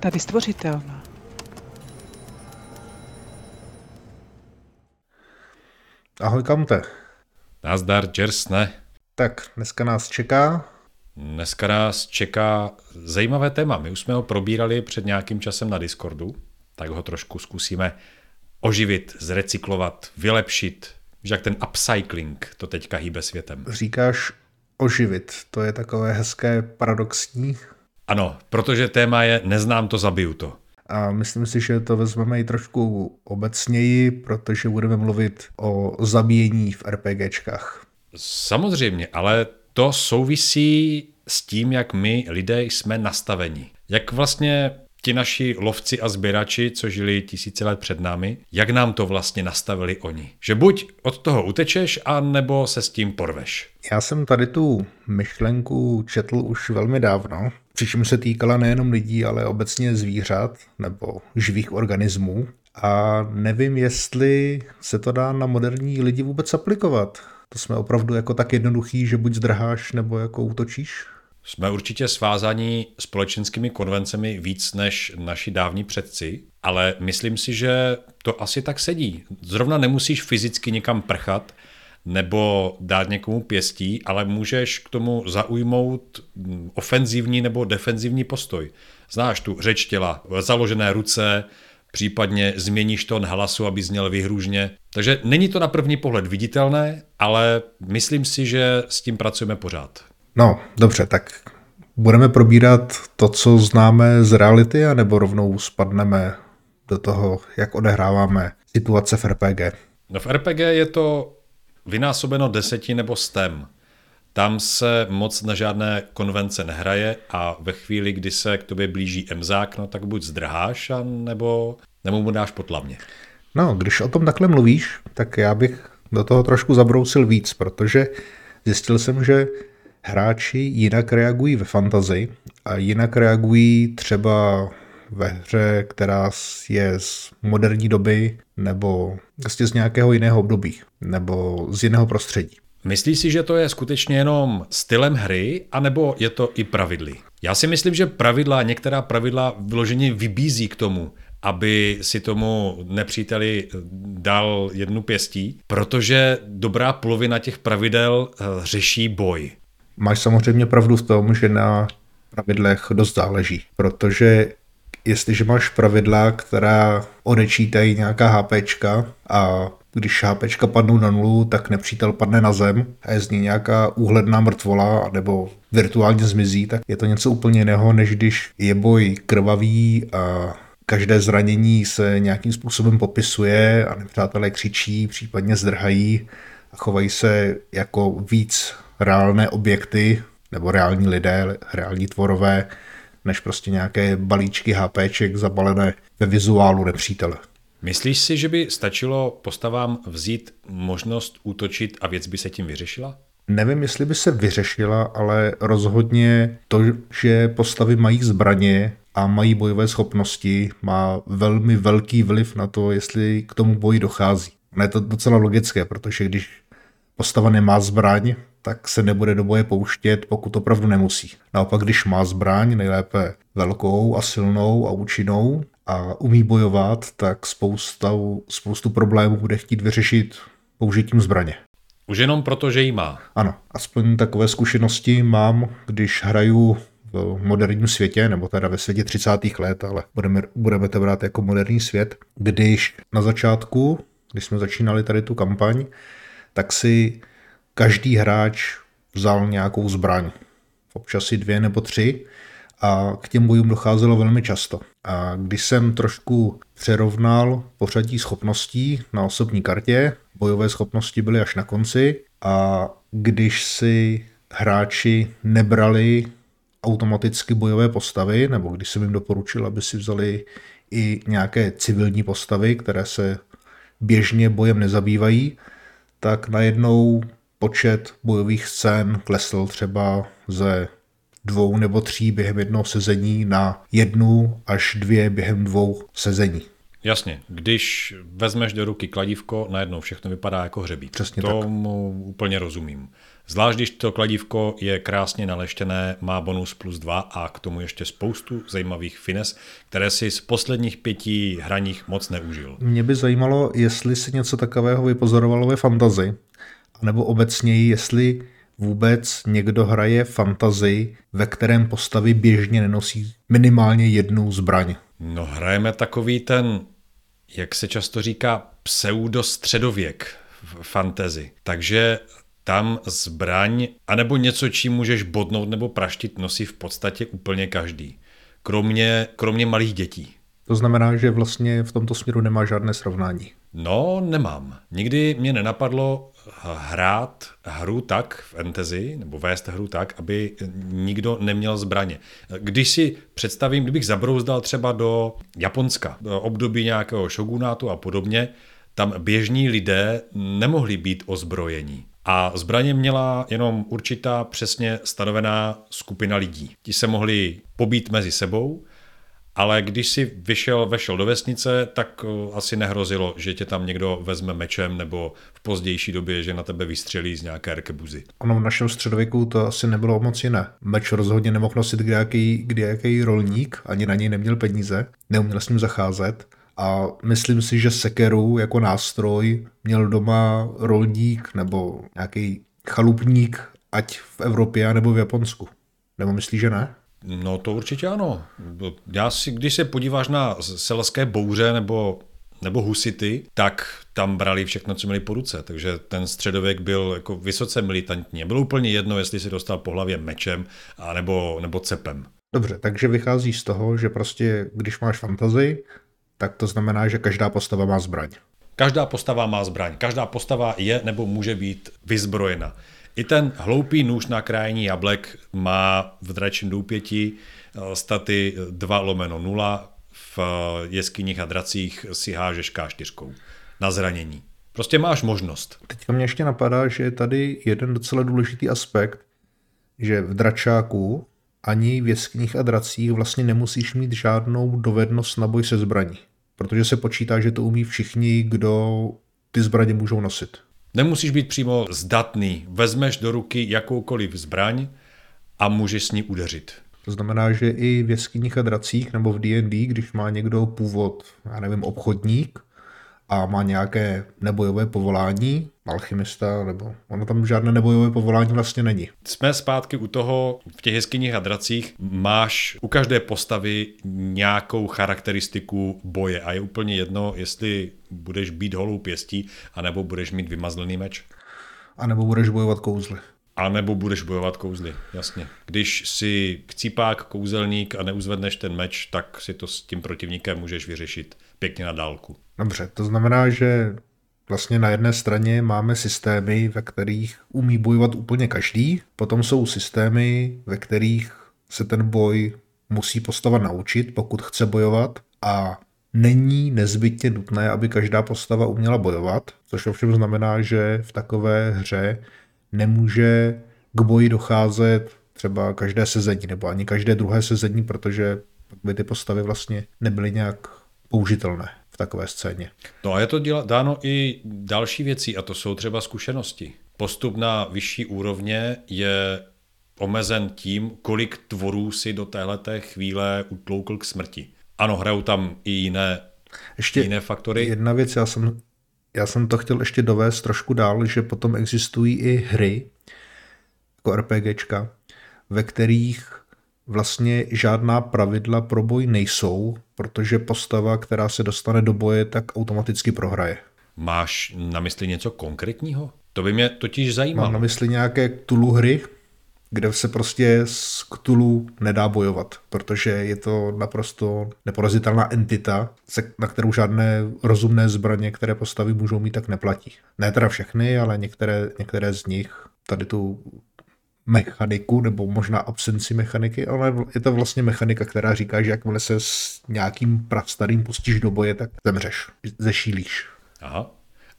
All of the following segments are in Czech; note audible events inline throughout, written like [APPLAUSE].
Tady stvořitelná. Ahoj, kamte. Nazdar, Čersne. Tak, dneska nás čeká. Dneska nás čeká zajímavé téma. My už jsme ho probírali před nějakým časem na Discordu, tak ho trošku zkusíme oživit, zrecyklovat, vylepšit, že jak ten upcycling to teďka hýbe světem. Říkáš oživit, to je takové hezké paradoxní. Ano, protože téma je neznám to, zabiju to. A myslím si, že to vezmeme i trošku obecněji, protože budeme mluvit o zabíjení v RPGčkách. Samozřejmě, ale to souvisí s tím, jak my lidé jsme nastaveni. Jak vlastně ti naši lovci a sběrači, co žili tisíce let před námi, jak nám to vlastně nastavili oni. Že buď od toho utečeš, a nebo se s tím porveš. Já jsem tady tu myšlenku četl už velmi dávno, přičemž se týkala nejenom lidí, ale obecně zvířat nebo živých organismů. A nevím, jestli se to dá na moderní lidi vůbec aplikovat. To jsme opravdu jako tak jednoduchý, že buď zdrháš nebo jako útočíš? Jsme určitě svázaní společenskými konvencemi víc než naši dávní předci, ale myslím si, že to asi tak sedí. Zrovna nemusíš fyzicky někam prchat nebo dát někomu pěstí, ale můžeš k tomu zaujmout ofenzivní nebo defenzivní postoj. Znáš tu řeč těla, založené ruce, případně změníš tón hlasu, aby zněl vyhružně. Takže není to na první pohled viditelné, ale myslím si, že s tím pracujeme pořád. No, dobře, tak budeme probírat to, co známe z reality, anebo rovnou spadneme do toho, jak odehráváme situace v RPG? No v RPG je to vynásobeno deseti nebo stem. Tam se moc na žádné konvence nehraje a ve chvíli, kdy se k tobě blíží emzák, no tak buď zdrháš, a nebo, nebo mu dáš potlavně. No, když o tom takhle mluvíš, tak já bych do toho trošku zabrousil víc, protože zjistil jsem, že hráči jinak reagují ve fantazii a jinak reagují třeba ve hře, která je z moderní doby nebo vlastně z nějakého jiného období nebo z jiného prostředí. Myslíš si, že to je skutečně jenom stylem hry, anebo je to i pravidly? Já si myslím, že pravidla, některá pravidla vyloženě vybízí k tomu, aby si tomu nepříteli dal jednu pěstí, protože dobrá polovina těch pravidel eh, řeší boj. Máš samozřejmě pravdu v tom, že na pravidlech dost záleží, protože jestliže máš pravidla, která odečítají nějaká HPčka a když HPčka padnou na nulu, tak nepřítel padne na zem a je z ní nějaká úhledná mrtvola nebo virtuálně zmizí, tak je to něco úplně jiného, než když je boj krvavý a každé zranění se nějakým způsobem popisuje a nepřátelé křičí, případně zdrhají a chovají se jako víc reálné objekty nebo reální lidé, reální tvorové, než prostě nějaké balíčky HPček zabalené ve vizuálu nepřítele. Myslíš si, že by stačilo postavám vzít možnost útočit a věc by se tím vyřešila? Nevím, jestli by se vyřešila, ale rozhodně to, že postavy mají zbraně a mají bojové schopnosti, má velmi velký vliv na to, jestli k tomu boji dochází. No je to docela logické, protože když postava nemá zbraň, tak se nebude do boje pouštět, pokud opravdu nemusí. Naopak, když má zbraň, nejlépe velkou a silnou a účinnou a umí bojovat, tak spousta, spoustu problémů bude chtít vyřešit použitím zbraně. Už jenom proto, že jí má. Ano, aspoň takové zkušenosti mám, když hraju v moderním světě, nebo teda ve světě 30. let, ale budeme, budeme to brát jako moderní svět, když na začátku, když jsme začínali tady tu kampaň, tak si každý hráč vzal nějakou zbraň. Občas si dvě nebo tři a k těm bojům docházelo velmi často. A když jsem trošku přerovnal pořadí schopností na osobní kartě, bojové schopnosti byly až na konci a když si hráči nebrali automaticky bojové postavy, nebo když jsem jim doporučil, aby si vzali i nějaké civilní postavy, které se běžně bojem nezabývají, tak najednou počet bojových scén klesl třeba ze dvou nebo tří během jednoho sezení na jednu až dvě během dvou sezení. Jasně, když vezmeš do ruky kladívko, najednou všechno vypadá jako hřebí. Přesně Tomu tak. úplně rozumím. Zvlášť, když to kladívko je krásně naleštěné, má bonus plus 2 a k tomu ještě spoustu zajímavých fines, které si z posledních pěti hraních moc neužil. Mě by zajímalo, jestli si něco takového vypozorovalo ve fantazi, nebo obecněji, jestli vůbec někdo hraje fantazi, ve kterém postavy běžně nenosí minimálně jednu zbraň. No hrajeme takový ten, jak se často říká, pseudostředověk v fantasy. Takže tam zbraň, anebo něco, čím můžeš bodnout nebo praštit, nosí v podstatě úplně každý. Kromě, kromě malých dětí. To znamená, že vlastně v tomto směru nemá žádné srovnání. No, nemám. Nikdy mě nenapadlo hrát hru tak v fantasy, nebo vést hru tak, aby nikdo neměl zbraně. Když si představím, kdybych zabrouzdal třeba do Japonska, do období nějakého šogunátu a podobně, tam běžní lidé nemohli být ozbrojení. A zbraně měla jenom určitá přesně stanovená skupina lidí. Ti se mohli pobít mezi sebou, ale když si vyšel, vešel do vesnice, tak eh, asi nehrozilo, že tě tam někdo vezme mečem nebo v pozdější době, že na tebe vystřelí z nějaké rkebuzy. Ono v našem středověku to asi nebylo moc jiné. Meč rozhodně nemohl nosit kdejaký, kdejaký rolník, ani na něj neměl peníze, neuměl s ním zacházet. A myslím si, že sekeru jako nástroj měl doma rolník nebo nějaký chalupník, ať v Evropě nebo v Japonsku. Nebo myslíš, že ne? No to určitě ano. Já si, když se podíváš na selské bouře nebo, nebo husity, tak tam brali všechno, co měli po ruce. Takže ten středověk byl jako vysoce militantní. Bylo úplně jedno, jestli si dostal po hlavě mečem a nebo, nebo cepem. Dobře, takže vychází z toho, že prostě, když máš fantazii, tak to znamená, že každá postava má zbraň. Každá postava má zbraň. Každá postava je nebo může být vyzbrojena. I ten hloupý nůž na krajní jablek má v dračím doupěti eh, staty 2 lomeno 0, v eh, jeskyních a dracích si hážeš K4 na zranění. Prostě máš možnost. Teďka mě ještě napadá, že je tady jeden docela důležitý aspekt, že v dračáku ani v jeskyních a dracích vlastně nemusíš mít žádnou dovednost na boj se zbraní. Protože se počítá, že to umí všichni, kdo ty zbraně můžou nosit. Nemusíš být přímo zdatný. Vezmeš do ruky jakoukoliv zbraň a můžeš s ní udeřit. To znamená, že i v jeskyních a dracích nebo v D&D, když má někdo původ, já nevím, obchodník a má nějaké nebojové povolání, alchymista, nebo ono tam žádné nebojové povolání vlastně není. Jsme zpátky u toho, v těch jeskyních a dracích máš u každé postavy nějakou charakteristiku boje a je úplně jedno, jestli budeš být holou pěstí, anebo budeš mít vymazlený meč. A nebo budeš bojovat kouzly. A nebo budeš bojovat kouzly, jasně. Když si chcípák, kouzelník a neuzvedneš ten meč, tak si to s tím protivníkem můžeš vyřešit pěkně na dálku. Dobře, to znamená, že Vlastně na jedné straně máme systémy, ve kterých umí bojovat úplně každý, potom jsou systémy, ve kterých se ten boj musí postava naučit, pokud chce bojovat a není nezbytně nutné, aby každá postava uměla bojovat, což ovšem znamená, že v takové hře nemůže k boji docházet třeba každé sezení nebo ani každé druhé sezení, protože by ty postavy vlastně nebyly nějak použitelné takové scéně. No a je to děla, dáno i další věcí, a to jsou třeba zkušenosti. Postup na vyšší úrovně je omezen tím, kolik tvorů si do téhleté chvíle utloukl k smrti. Ano, hrajou tam i jiné, ještě jiné faktory. Jedna věc, já jsem, já jsem to chtěl ještě dovést trošku dál, že potom existují i hry, jako RPGčka, ve kterých vlastně žádná pravidla pro boj nejsou, protože postava, která se dostane do boje, tak automaticky prohraje. Máš na mysli něco konkrétního? To by mě totiž zajímalo. Mám na mysli nějaké Cthulhu hry, kde se prostě z Cthulhu nedá bojovat, protože je to naprosto neporazitelná entita, na kterou žádné rozumné zbraně, které postavy můžou mít, tak neplatí. Ne teda všechny, ale některé, některé z nich tady tu mechaniku, nebo možná absenci mechaniky, ale je to vlastně mechanika, která říká, že jakmile se s nějakým prastarým pustíš do boje, tak zemřeš, zešílíš. Aha.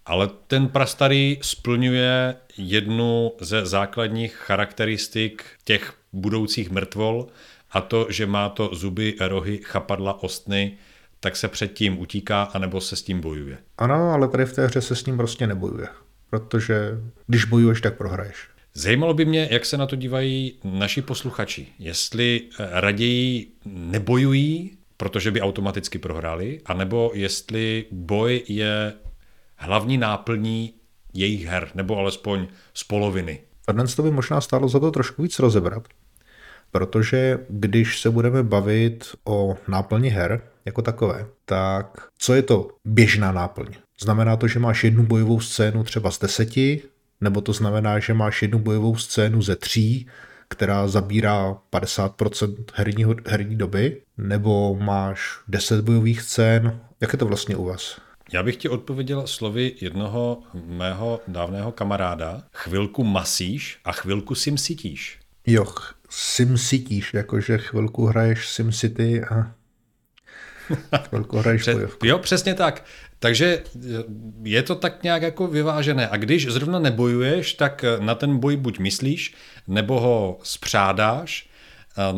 Ale ten prastarý splňuje jednu ze základních charakteristik těch budoucích mrtvol, a to, že má to zuby, rohy, chapadla, ostny, tak se předtím utíká, anebo se s tím bojuje. Ano, ale tady v té hře se s ním prostě nebojuje. Protože když bojuješ, tak prohraješ. Zajímalo by mě, jak se na to dívají naši posluchači. Jestli eh, raději nebojují, protože by automaticky prohráli, anebo jestli boj je hlavní náplní jejich her, nebo alespoň z poloviny. Dnes to by možná stálo za to trošku víc rozebrat, protože když se budeme bavit o náplni her jako takové, tak co je to běžná náplň? Znamená to, že máš jednu bojovou scénu třeba z deseti, nebo to znamená, že máš jednu bojovou scénu ze tří, která zabírá 50% herního, herní doby, nebo máš 10 bojových scén. Jak je to vlastně u vás? Já bych ti odpověděl slovy jednoho mého dávného kamaráda. Chvilku masíš a chvilku simsitíš. Jo, simsitíš, jakože chvilku hraješ SimCity a [LAUGHS] Pře- bojovku. Jo, přesně tak. Takže je to tak nějak jako vyvážené. A když zrovna nebojuješ, tak na ten boj buď myslíš, nebo ho spřádáš,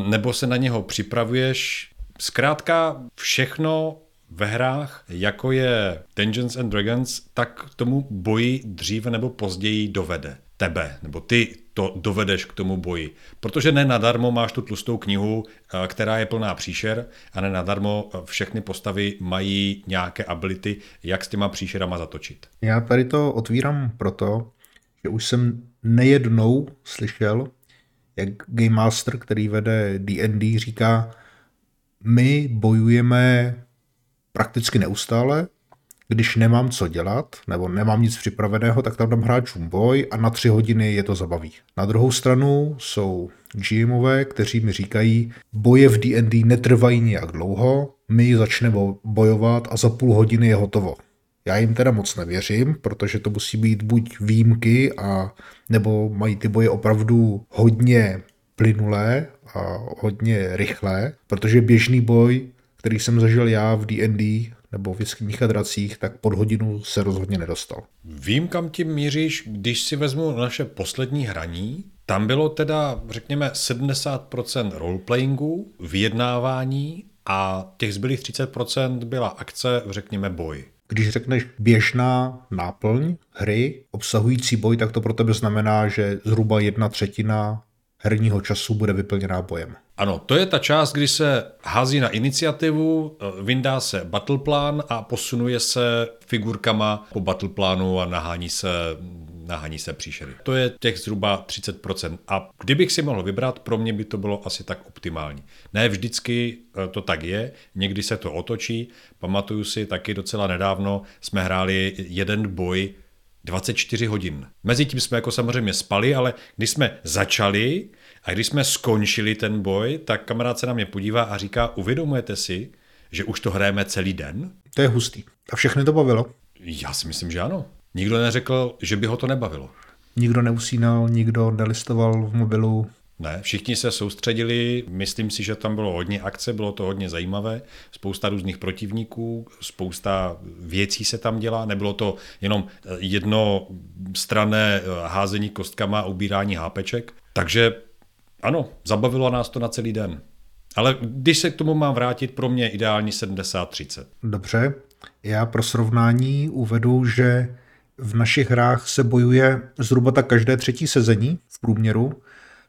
nebo se na něho připravuješ. Zkrátka všechno ve hrách, jako je Dungeons and Dragons, tak k tomu boji dříve nebo později dovede tebe, nebo ty to dovedeš k tomu boji. Protože ne nadarmo máš tu tlustou knihu, eh, která je plná příšer a ne nadarmo eh, všechny postavy mají nějaké ability, jak s těma příšerama zatočit. Já tady to otvírám proto, že už jsem nejednou slyšel, jak Game Master, který vede D&D, říká, my bojujeme prakticky neustále, když nemám co dělat, nebo nemám nic připraveného, tak tam dám hráčům boj a na tři hodiny je to zabaví. Na druhou stranu jsou GMové, kteří mi říkají, boje v D&D netrvají nějak dlouho, my začneme bojovat a za půl hodiny je hotovo. Já jim teda moc nevěřím, protože to musí být buď výjimky, a, nebo mají ty boje opravdu hodně plynulé a hodně rychlé, protože běžný boj, který jsem zažil já v D&D nebo v jeskyních a dracích, tak pod hodinu se rozhodně nedostal. Vím, kam tím míříš, když si vezmu naše poslední hraní, tam bylo teda, řekněme, 70% roleplayingu, vyjednávání a těch zbylých 30% byla akce, řekněme, boj. Když řekneš běžná náplň hry obsahující boj, tak to pro tebe znamená, že zhruba jedna třetina herního času bude vyplněná bojem. Ano, to je ta část, kdy se hází na iniciativu, eh, vyndá se battleplan a posunuje se figurkama po battleplánu a nahání se, nahání se příšery. To je těch zhruba 30%. A kdybych si mohl vybrat, pro mě by to bylo asi tak optimální. Ne vždycky eh, to tak je, někdy se to otočí. Pamatuju si taky docela nedávno, jsme hráli jeden boj 24 hodin. Mezitím jsme jako samozřejmě spali, ale když jsme začali a když jsme skončili ten boj, tak kamarád se na mě podívá a říká, uvědomujete si, že už to hrajeme celý den? To je hustý. A všechny to bavilo? Já si myslím, že ano. Nikdo neřekl, že by ho to nebavilo. Nikdo neusínal, nikdo nelistoval v mobilu. Ne, všichni se soustředili, myslím si, že tam bylo hodně akce, bylo to hodně zajímavé, spousta různých protivníků, spousta věcí se tam dělá, nebylo to jenom jedno strané házení kostkama a ubírání hápeček, takže ano, zabavilo nás to na celý den. Ale když se k tomu mám vrátit, pro mě ideální 70-30. Dobře, já pro srovnání uvedu, že v našich hrách se bojuje zhruba tak každé třetí sezení v průměru,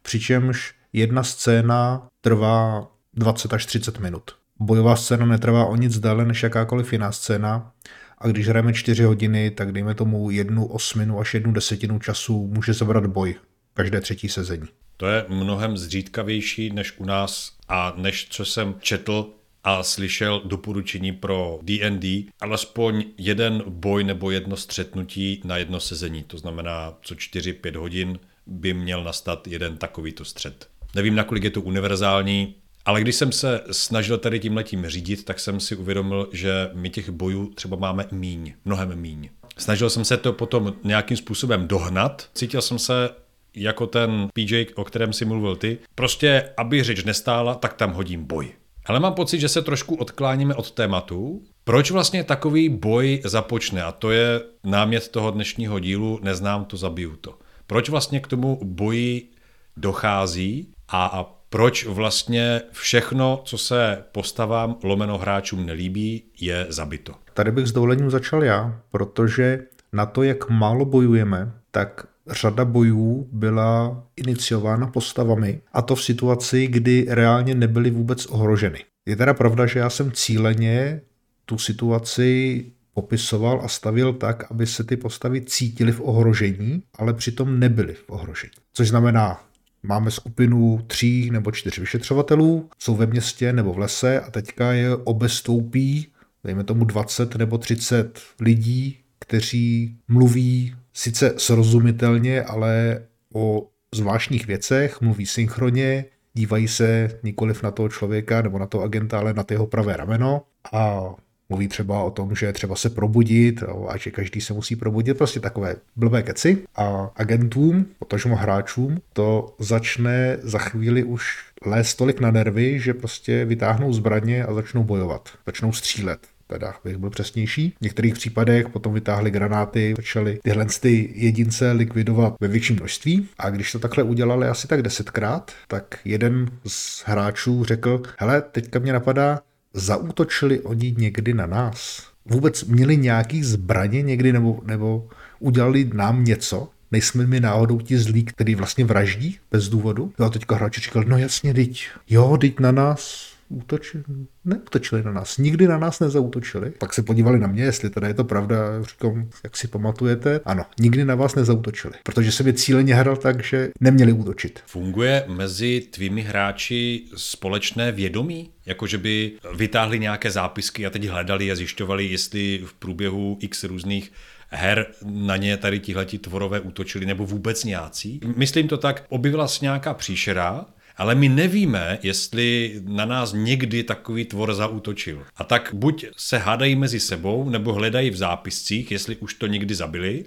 přičemž jedna scéna trvá 20 až 30 minut. Bojová scéna netrvá o nic déle než jakákoliv jiná scéna a když hrajeme 4 hodiny, tak dejme tomu jednu osminu až jednu desetinu času může zabrat boj každé třetí sezení. To je mnohem zřídkavější než u nás a než co jsem četl a slyšel doporučení pro D&D, alespoň jeden boj nebo jedno střetnutí na jedno sezení. To znamená, co 4-5 hodin by měl nastat jeden takovýto střet. Nevím, nakolik je to univerzální, ale když jsem se snažil tady tím letím řídit, tak jsem si uvědomil, že my těch bojů třeba máme míň, mnohem míň. Snažil jsem se to potom nějakým způsobem dohnat. Cítil jsem se jako ten PJ, o kterém si mluvil ty. Prostě, aby řeč nestála, tak tam hodím boj. Ale mám pocit, že se trošku odkláníme od tématu. Proč vlastně takový boj započne? A to je námět toho dnešního dílu, neznám to, zabiju to. Proč vlastně k tomu boji dochází a, proč vlastně všechno, co se postavám lomeno hráčům nelíbí, je zabito. Tady bych s dovolením začal já, protože na to, jak málo bojujeme, tak řada bojů byla iniciována postavami a to v situaci, kdy reálně nebyly vůbec ohroženy. Je teda pravda, že já jsem cíleně tu situaci popisoval a stavil tak, aby se ty postavy cítily v ohrožení, ale přitom nebyly v ohrožení. Což znamená, máme skupinu tří nebo čtyř vyšetřovatelů, jsou ve městě nebo v lese a teďka je obestoupí, dejme tomu 20 nebo 30 lidí, kteří mluví sice srozumitelně, ale o zvláštních věcech, mluví synchronně, dívají se nikoliv na toho člověka nebo na toho agenta, ale na jeho pravé rameno a mluví třeba o tom, že třeba se probudit a že každý se musí probudit, prostě takové blbé keci. A agentům, potažmo hráčům, to začne za chvíli už lézt tolik na nervy, že prostě vytáhnou zbraně a začnou bojovat, začnou střílet teda bych byl přesnější. V některých případech potom vytáhli granáty, začali tyhle ty jedince likvidovat ve větším množství a když to takhle udělali asi tak desetkrát, tak jeden z hráčů řekl, hele, teďka mě napadá, zaútočili oni někdy na nás? Vůbec měli nějaký zbraně někdy nebo, nebo udělali nám něco? Nejsme mi náhodou ti zlí, který vlastně vraždí bez důvodu? Jo, teďka hráči říkal, no jasně, teď, jo, teď na nás útočili, neútočili na nás, nikdy na nás nezautočili. Pak se podívali na mě, jestli teda je to pravda, říkám, jak si pamatujete. Ano, nikdy na vás nezautočili, protože jsem je cíleně hrál tak, že neměli útočit. Funguje mezi tvými hráči společné vědomí? Jako, že by vytáhli nějaké zápisky a teď hledali a zjišťovali, jestli v průběhu x různých her na ně tady tihleti tvorové útočili, nebo vůbec nějací. Myslím to tak, objevila se nějaká příšera, ale my nevíme, jestli na nás někdy takový tvor zaútočil. A tak buď se hádají mezi sebou, nebo hledají v zápiscích, jestli už to někdy zabili,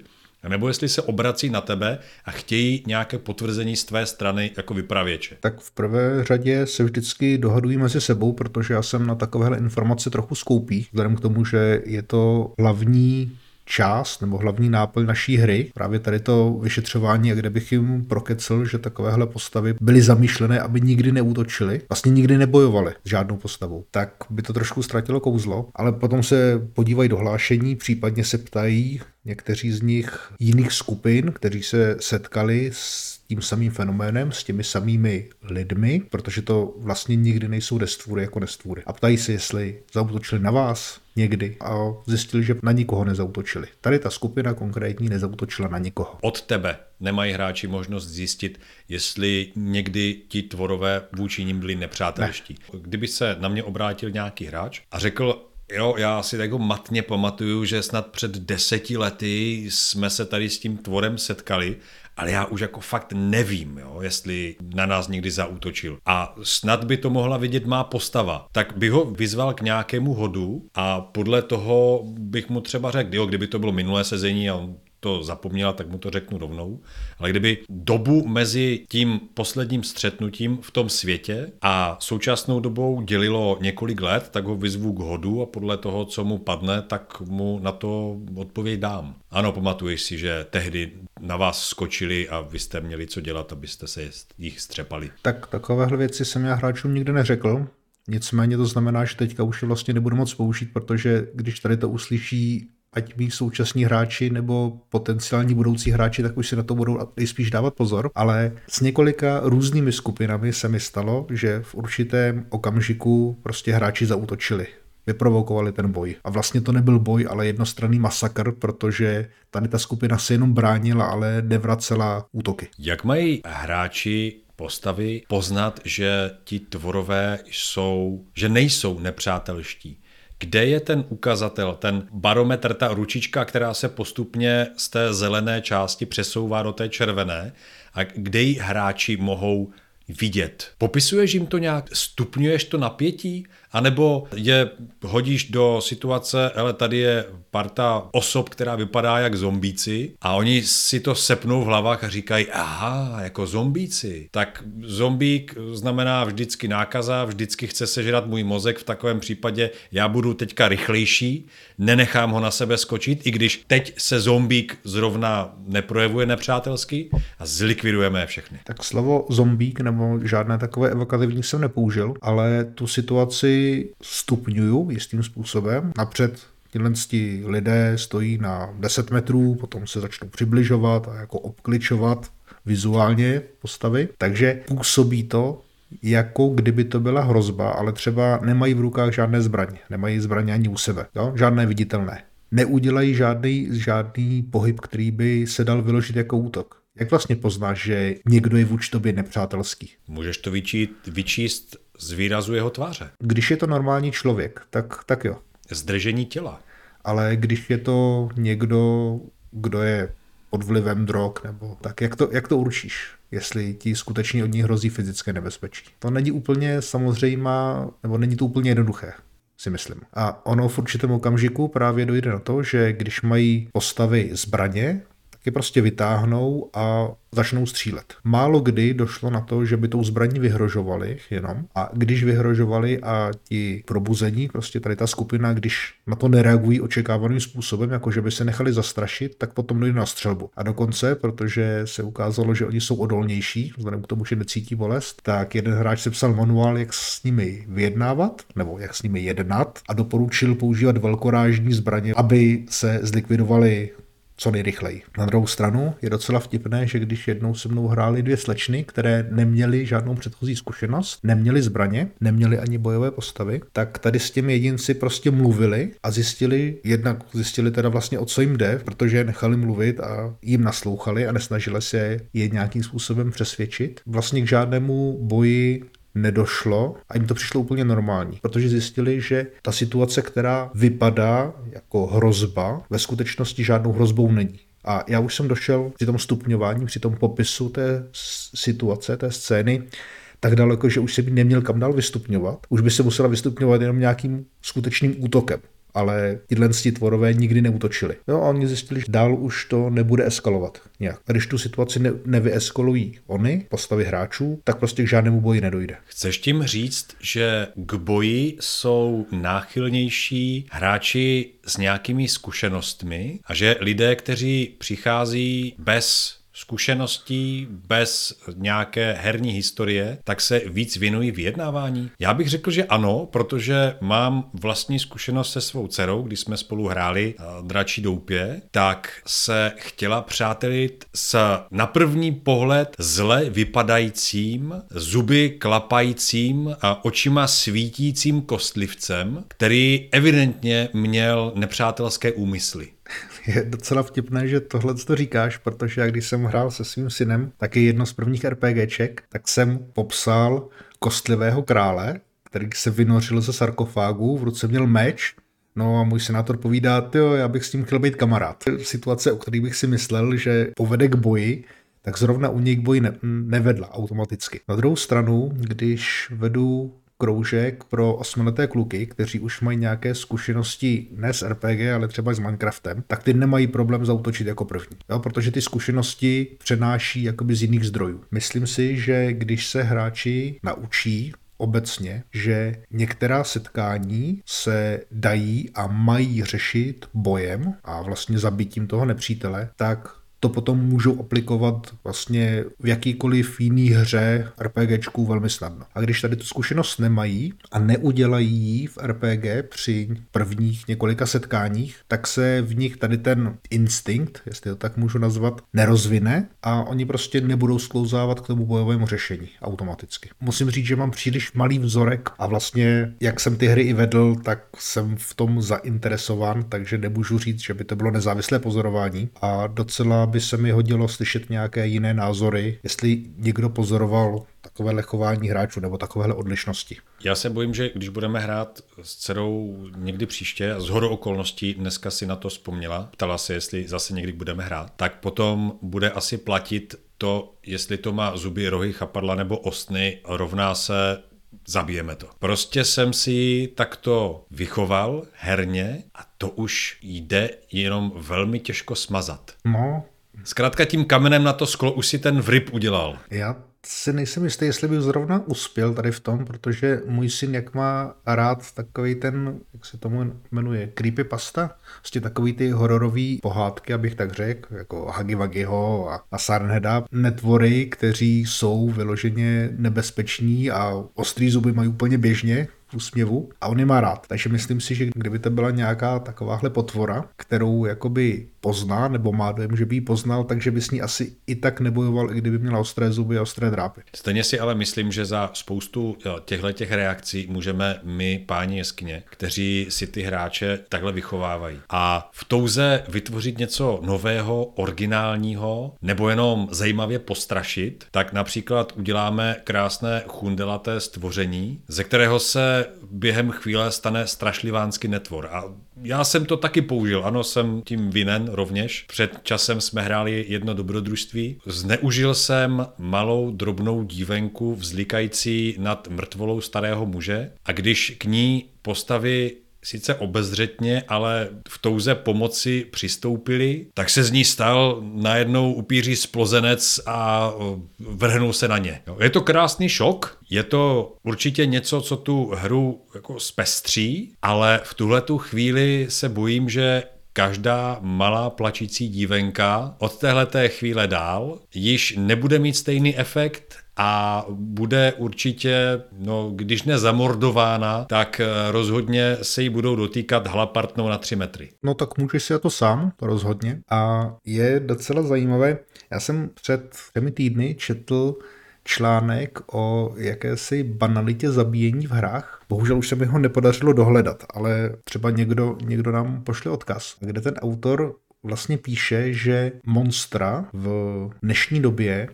nebo jestli se obrací na tebe a chtějí nějaké potvrzení z tvé strany jako vypravěče. Tak v prvé řadě se vždycky dohadují mezi sebou, protože já jsem na takovéhle informace trochu skoupý, vzhledem k tomu, že je to hlavní část nebo hlavní náplň naší hry, právě tady to vyšetřování, kde bych jim prokecel, že takovéhle postavy byly zamýšlené, aby nikdy neútočili, vlastně nikdy nebojovali s žádnou postavou, tak by to trošku ztratilo kouzlo, ale potom se podívají do hlášení, případně se ptají někteří z nich jiných skupin, kteří se setkali s tím samým fenoménem, s těmi samými lidmi, protože to vlastně nikdy nejsou destvůry jako nestvůry. A ptají se, jestli zautočili na vás někdy a zjistili, že na nikoho nezautočili. Tady ta skupina konkrétní nezautočila na nikoho. Od tebe nemají hráči možnost zjistit, jestli někdy ti tvorové vůči ním byli nepřátelští. Ne. Kdyby se na mě obrátil nějaký hráč a řekl, Jo, já si jako matně pamatuju, že snad před deseti lety jsme se tady s tím tvorem setkali ale já už jako fakt nevím, jo, jestli na nás někdy zaútočil. A snad by to mohla vidět má postava. Tak bych ho vyzval k nějakému hodu a podle toho bych mu třeba řekl, jo, kdyby to bylo minulé sezení a on to zapomněla, tak mu to řeknu rovnou. Ale kdyby dobu mezi tím posledním střetnutím v tom světě a současnou dobou dělilo několik let, tak ho vyzvu k hodu a podle toho, co mu padne, tak mu na to odpověď dám. Ano, pamatuješ si, že tehdy na vás skočili a vy jste měli co dělat, abyste se jich střepali. Tak takovéhle věci jsem já hráčům nikdy neřekl. Nicméně to znamená, že teďka už je vlastně nebudu moc použít, protože když tady to uslyší ať mý současní hráči nebo potenciální budoucí hráči, tak už si na to budou nejspíš dávat pozor. Ale s několika různými skupinami se mi stalo, že v určitém okamžiku prostě hráči zautočili vyprovokovali ten boj. A vlastně to nebyl boj, ale jednostranný masakr, protože tady ta skupina se jenom bránila, ale nevracela útoky. Jak mají hráči postavy poznat, že ti tvorové jsou, že nejsou nepřátelští? Kde je ten ukazatel, ten barometr, ta ručička, která se postupně z té zelené části přesouvá do té červené? A kde ji hráči mohou vidět. Popisuješ jim to nějak, stupňuješ to napětí, anebo je hodíš do situace, ale tady je parta osob, která vypadá jak zombíci a oni si to sepnou v hlavách a říkají, aha, jako zombíci. Tak zombík znamená vždycky nákaza, vždycky chce sežrat můj mozek, v takovém případě já budu teďka rychlejší, nenechám ho na sebe skočit, i když teď se zombík zrovna neprojevuje nepřátelsky a zlikvidujeme je všechny. Tak slovo zombík nebo nebo žádné takové evokativní jsem nepoužil, ale tu situaci stupňuju jistým způsobem. Napřed Tyhle lidé stojí na 10 metrů, potom se začnou přibližovat a jako obkličovat vizuálně postavy. Takže působí to, jako kdyby to byla hrozba, ale třeba nemají v rukách žádné zbraně, nemají zbraně ani u sebe, jo? žádné viditelné. Neudělají žádný, žádný pohyb, který by se dal vyložit jako útok. Jak vlastně poznáš, že někdo je vůči tobě nepřátelský? Můžeš to vyčít, vyčíst z výrazu jeho tváře. Když je to normální člověk, tak, tak jo. Zdržení těla. Ale když je to někdo, kdo je pod vlivem drog, nebo tak jak to, jak to určíš? Jestli ti skutečně od ní hrozí fyzické nebezpečí. To není úplně samozřejmá, nebo není to úplně jednoduché si myslím. A ono v určitém okamžiku právě dojde na to, že když mají postavy zbraně, je prostě vytáhnou a začnou střílet. Málo kdy došlo na to, že by tou zbraní vyhrožovali jenom a když vyhrožovali a ti probuzení, prostě tady ta skupina, když na to nereagují očekávaným způsobem, jako že by se nechali zastrašit, tak potom dojde na střelbu. A dokonce, protože se ukázalo, že oni jsou odolnější, vzhledem k tomu, že necítí bolest, tak jeden hráč se psal manuál, jak s nimi vyjednávat, nebo jak s nimi jednat a doporučil používat velkorážní zbraně, aby se zlikvidovali co nejrychleji. Na druhou stranu je docela vtipné, že když jednou se mnou hrály dvě slečny, které neměly žádnou předchozí zkušenost, neměly zbraně, neměly ani bojové postavy, tak tady s těmi jedinci prostě mluvili a zjistili, jednak zjistili teda vlastně o co jim jde, protože je nechali mluvit a jim naslouchali a nesnažili se je nějakým způsobem přesvědčit. Vlastně k žádnému boji nedošlo a jim to přišlo úplně normální, protože zjistili, že ta situace, která vypadá jako hrozba, ve skutečnosti žádnou hrozbou není. A já už jsem došel při tom stupňování, při tom popisu té situace, té scény, tak daleko, že už se by neměl kam dál vystupňovat. Už by se musela vystupňovat jenom nějakým skutečným útokem ale tyhle tvorové nikdy neutočili. Jo, a oni zjistili, že dál už to nebude eskalovat nějak. A když tu situaci ne- nevyeskalují oni, postavy hráčů, tak prostě k žádnému boji nedojde. Chceš tím říct, že k boji jsou náchylnější hráči s nějakými zkušenostmi a že lidé, kteří přichází bez zkušeností, bez nějaké herní historie, tak se víc věnují vyjednávání? Já bych řekl, že ano, protože mám vlastní zkušenost se svou dcerou, když jsme spolu hráli eh, Dračí doupě, tak se chtěla přátelit s na první pohled zle vypadajícím, zuby klapajícím a očima svítícím kostlivcem, který evidentně měl nepřátelské úmysly je docela vtipné, že tohle to říkáš, protože já když jsem hrál se svým synem, taky jedno z prvních RPGček, tak jsem popsal kostlivého krále, který se vynořil ze sarkofágu, v ruce měl meč, No a můj senátor povídá, jo, já bych s tím chtěl být kamarád. Situace, o které bych si myslel, že povede k boji, tak zrovna u něj k boji ne- nevedla automaticky. Na druhou stranu, když vedu kroužek pro osmileté kluky, kteří už mají nějaké zkušenosti ne s RPG, ale třeba s Minecraftem, tak ty nemají problém zautočit jako první. Jo, protože ty zkušenosti přenáší jakoby z jiných zdrojů. Myslím si, že když se hráči naučí obecně, že některá setkání se dají a mají řešit bojem a vlastně zabitím toho nepřítele, tak to potom můžou aplikovat vlastně v jakýkoliv jiný hře RPGčku velmi snadno. A když tady tu zkušenost nemají a neudělají ji v RPG při prvních několika setkáních, tak se v nich tady ten instinkt, jestli to tak můžu nazvat, nerozvine a oni prostě nebudou sklouzávat k tomu bojovému řešení automaticky. Musím říct, že mám příliš malý vzorek a vlastně jak jsem ty hry i vedl, tak jsem v tom zainteresován, takže nemůžu říct, že by to bylo nezávislé pozorování a docela by se mi hodilo slyšet nějaké jiné názory, jestli někdo pozoroval takovéhle chování hráčů nebo takovéhle odlišnosti. Já se bojím, že když budeme hrát s dcerou někdy příště, z hodu okolností dneska si na to vzpomněla, ptala se, jestli zase někdy budeme hrát, tak potom bude asi platit to, jestli to má zuby, rohy, chapadla nebo ostny, rovná se zabijeme to. Prostě jsem si takto vychoval herně a to už jde jenom velmi těžko smazat. No, Zkrátka tím kamenem na to sklo už si ten vryb udělal. Já si nejsem jistý, jestli bych zrovna uspěl tady v tom, protože můj syn, jak má rád takový ten, jak se tomu jmenuje, creepypasta, prostě takový ty hororový pohádky, abych tak řekl, jako Hagi Vagiho a, a Sarnheda, netvory, kteří jsou vyloženě nebezpeční a ostrý zuby mají úplně běžně, úsměvu a on je má rád. Takže myslím si, že kdyby to byla nějaká takováhle potvora, kterou jakoby pozná, nebo má dojem, že by ji poznal, takže by s ní asi i tak nebojoval, i kdyby měla ostré zuby a ostré drápy. Stejně si ale myslím, že za spoustu těchto těch reakcí můžeme my, páni jeskyně, kteří si ty hráče takhle vychovávají. A v touze vytvořit něco nového, originálního, nebo jenom zajímavě postrašit, tak například uděláme krásné chundelaté stvoření, ze kterého se během chvíle stane strašlivánský netvor. A já jsem to taky použil, ano, jsem tím vinen rovněž. Před časem jsme hráli jedno dobrodružství. Zneužil jsem malou drobnou dívenku vzlikající nad mrtvolou starého muže a když k ní postavy sice obezřetně, ale v touze pomoci přistoupili, tak se z ní stal najednou upíří splozenec a vrhnul se na ně. Je to krásný šok, je to určitě něco, co tu hru jako zpestří, ale v tuhle tu chvíli se bojím, že každá malá plačící dívenka od téhleté chvíle dál již nebude mít stejný efekt a bude určitě, no, když ne zamordována, tak eh, rozhodně se jí budou dotýkat hlapartnou na 3 metry. No tak můžeš si to sám, to rozhodně. A je docela zajímavé, já jsem před těmi týdny četl článek o jakési banalitě zabíjení v hrách. Bohužel už se mi ho nepodařilo dohledat, ale třeba někdo, někdo nám pošle odkaz, kde ten autor vlastně píše, že monstra v dnešní době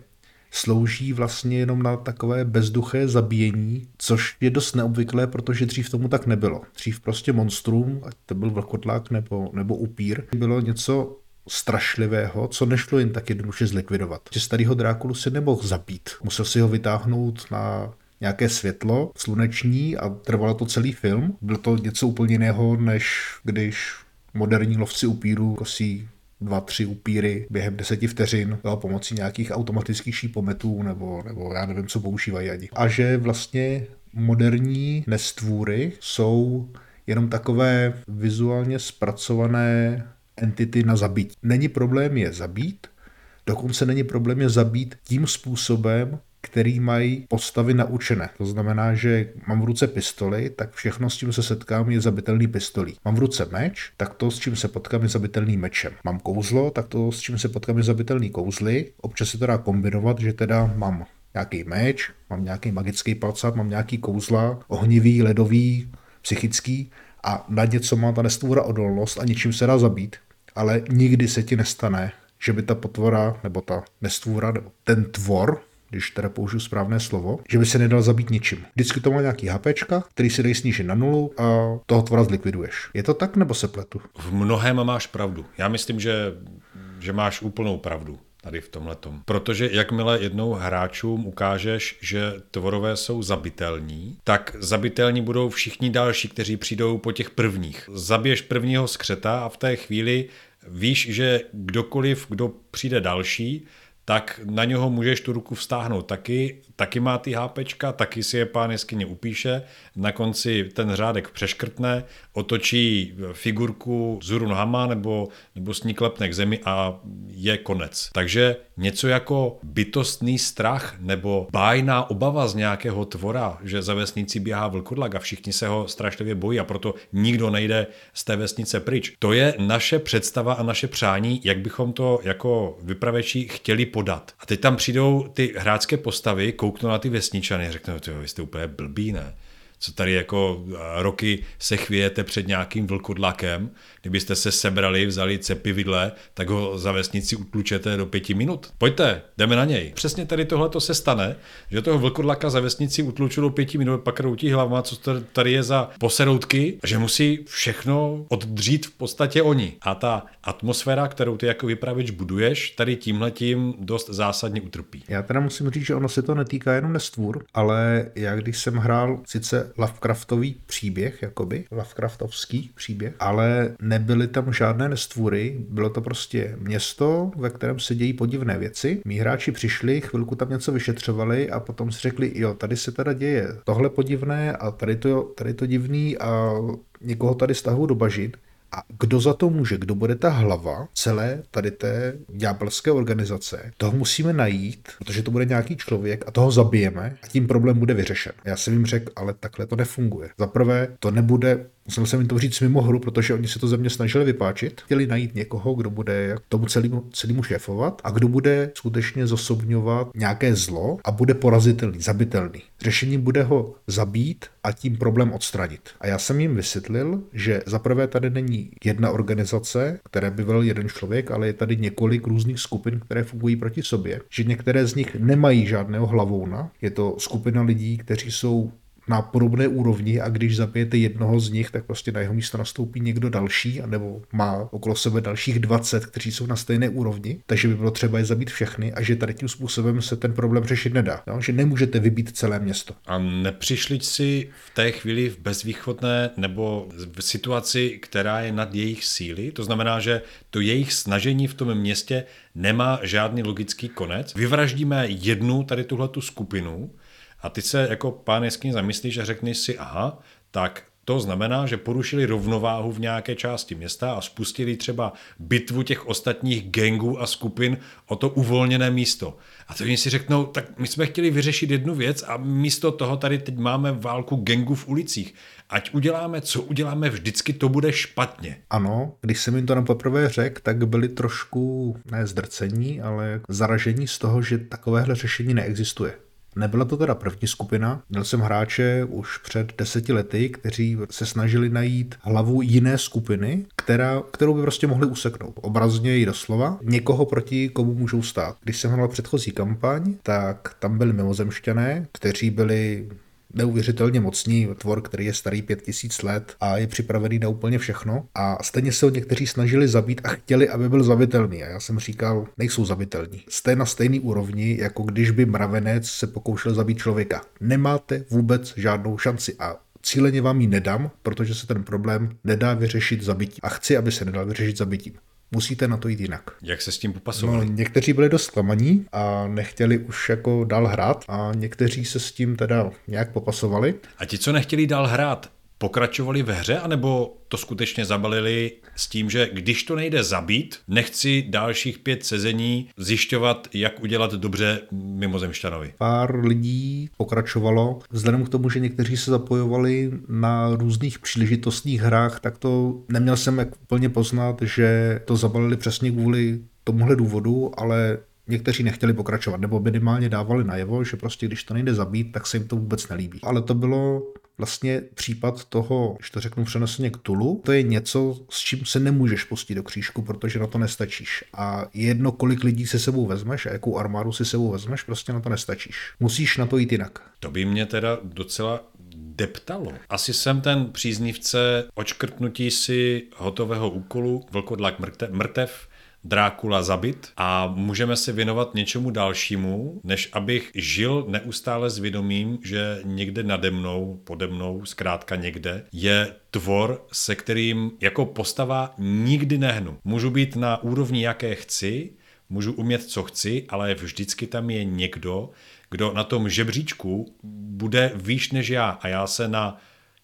slouží vlastně jenom na takové bezduché zabíjení, což je dost neobvyklé, protože dřív tomu tak nebylo. Dřív prostě monstrum, ať to byl vlkotlák nebo, nebo upír, bylo něco strašlivého, co nešlo jen tak jednoduše zlikvidovat. Že starého Drákulu si nemohl zabít. Musel si ho vytáhnout na nějaké světlo sluneční a trvalo to celý film. Bylo to něco úplně jiného, než když moderní lovci upírů kosí dva, tři upíry během deseti vteřin jo, pomocí nějakých automatických šípometů nebo, nebo já nevím, co používají ani. A že vlastně moderní nestvůry jsou jenom takové vizuálně zpracované entity na zabít. Není problém je zabít, dokonce není problém je zabít tím způsobem, který mají postavy naučené. To znamená, že mám v ruce pistoli, tak všechno, s čím se setkám, je zabitelný pistolí. Mám v ruce meč, tak to, s čím se potkám, je zabitelný mečem. Mám kouzlo, tak to, s čím se potkám, je zabitelný kouzly. Občas se to dá kombinovat, že teda mám nějaký meč, mám nějaký magický palcát, mám nějaký kouzla, ohnivý, ledový, psychický a na něco má ta nestvůra odolnost a ničím se dá zabít. Ale nikdy se ti nestane, že by ta potvora, nebo ta nestvůra, nebo ten tvor, když teda použiju správné slovo, že by se nedal zabít ničím. Vždycky to má nějaký HPčka, který si dej snížit na nulu a toho tvora zlikviduješ. Je to tak, nebo se pletu? V mnohém máš pravdu. Já myslím, že, že máš úplnou pravdu tady v tomhle. Protože jakmile jednou hráčům ukážeš, že tvorové jsou zabitelní, tak zabitelní budou všichni další, kteří přijdou po těch prvních. Zabiješ prvního skřeta a v té chvíli víš, že kdokoliv, kdo přijde další, tak na něho můžeš tu ruku vstáhnout taky, taky má ty HPčka, taky si je pán jeskyně upíše, na konci ten řádek přeškrtne, otočí figurku zuru nohama nebo, nebo s ní klepne k zemi a je konec. Takže něco jako bytostný strach nebo bájná obava z nějakého tvora, že za vesnici běhá vlkodlak a všichni se ho strašlivě bojí a proto nikdo nejde z té vesnice pryč. To je naše představa a naše přání, jak bychom to jako vypraveči chtěli podat. A teď tam přijdou ty hráčské postavy, kouknou na ty vesničany a řeknou, vy jste úplně blbý, ne? Co tady jako roky se chvějete před nějakým vlkodlakem, kdybyste se sebrali, vzali cepy tak ho za vesnici utlučete do pěti minut. Pojďte, jdeme na něj. Přesně tady tohle to se stane, že toho vlkodlaka za vesnici utluču do pěti minut, pak routí hlava, co tady je za poseroutky, že musí všechno oddřít v podstatě oni. A ta atmosféra, kterou ty jako vypravěč buduješ, tady tímhletím dost zásadně utrpí. Já teda musím říct, že ono se to netýká jenom nestvůr, ale já když jsem hrál sice Lovecraftový příběh, jakoby, Lovecraftovský příběh, ale nebyly tam žádné nestvůry, bylo to prostě město, ve kterém se dějí podivné věci. Mí hráči přišli, chvilku tam něco vyšetřovali a potom si řekli, jo, tady se teda děje tohle podivné a tady to, tady to divný a někoho tady stahují do bažit. A kdo za to může, kdo bude ta hlava celé tady té ďábelské organizace, toho musíme najít, protože to bude nějaký člověk a toho zabijeme a tím problém bude vyřešen. Já jsem jim řekl, ale takhle to nefunguje. Za prvé, to nebude Musel jsem jim to říct mimo hru, protože oni se to ze mě snažili vypáčit. Chtěli najít někoho, kdo bude tomu celému, celému šéfovat a kdo bude skutečně zosobňovat nějaké zlo a bude porazitelný, zabitelný. Řešením bude ho zabít a tím problém odstranit. A já jsem jim vysvětlil, že zaprvé tady není jedna organizace, které by velil jeden člověk, ale je tady několik různých skupin, které fungují proti sobě. Že některé z nich nemají žádného hlavouna. Je to skupina lidí, kteří jsou na podobné úrovni a když zabijete jednoho z nich, tak prostě na jeho místo nastoupí někdo další, anebo má okolo sebe dalších 20, kteří jsou na stejné úrovni, takže by bylo třeba je zabít všechny a že tady tím způsobem se ten problém řešit nedá. No? Že nemůžete vybít celé město. A nepřišli si v té chvíli v bezvýchodné nebo v situaci, která je nad jejich síly? To znamená, že to jejich snažení v tom městě nemá žádný logický konec. Vyvraždíme jednu tady tuhle tu skupinu, a ty se jako pán jeskyně zamyslíš a řekneš si, aha, tak to znamená, že porušili rovnováhu v nějaké části města a spustili třeba bitvu těch ostatních gangů a skupin o to uvolněné místo. A to oni si řeknou, tak my jsme chtěli vyřešit jednu věc a místo toho tady teď máme válku gangů v ulicích. Ať uděláme, co uděláme, vždycky to bude špatně. Ano, když jsem jim to na poprvé řekl, tak byli trošku ne zdrcení, ale zaražení z toho, že takovéhle řešení neexistuje. Nebyla to teda první skupina, měl jsem hráče už před deseti lety, kteří se snažili najít hlavu jiné skupiny, která, kterou by prostě mohli useknout. Obrazně i doslova. Někoho proti komu můžou stát. Když jsem hrál předchozí kampaň, tak tam byli mimozemšťané, kteří byli neuvěřitelně mocný tvor, který je starý pět tisíc let a je připravený na úplně všechno. A stejně se ho někteří snažili zabít a chtěli, aby byl zabitelný. A já jsem říkal, nejsou zabitelní. Jste na stejný úrovni, jako když by mravenec se pokoušel zabít člověka. Nemáte vůbec žádnou šanci a cíleně vám ji nedám, protože se ten problém nedá vyřešit zabitím. A chci, aby se nedal vyřešit zabitím musíte na to jít jinak. Jak se s tím popasovali? No, někteří byli dost klamaní a nechtěli už jako dál hrát a někteří se s tím teda nějak popasovali. A ti, co nechtěli dál hrát, pokračovali ve hře, anebo to skutečně zabalili s tím, že když to nejde zabít, nechci dalších pět sezení zjišťovat, jak udělat dobře mimozemšťanovi. Pár lidí pokračovalo. Vzhledem k tomu, že někteří se zapojovali na různých příležitostných hrách, tak to neměl jsem jak úplně poznat, že to zabalili přesně kvůli tomuhle důvodu, ale někteří nechtěli pokračovat, nebo minimálně dávali najevo, že prostě když to nejde zabít, tak se jim to vůbec nelíbí. Ale to bylo vlastně případ toho, že to řeknu přeneseně k Tulu, to je něco, s čím se nemůžeš pustit do křížku, protože na to nestačíš. A jedno, kolik lidí se sebou vezmeš a jakou armádu si sebou vezmeš, prostě na to nestačíš. Musíš na to jít jinak. To by mě teda docela deptalo. Asi jsem ten příznivce očkrtnutí si hotového úkolu, vlkodlak mrtev, Drákula zabit a můžeme se věnovat něčemu dalšímu, než abych žil neustále s vědomím, že někde nade mnou, pode mnou, zkrátka někde, je tvor, se kterým jako postava nikdy nehnu. Můžu být na úrovni, jaké chci, můžu umět, co chci, ale vždycky tam je někdo, kdo na tom žebříčku bude výš než já a já se na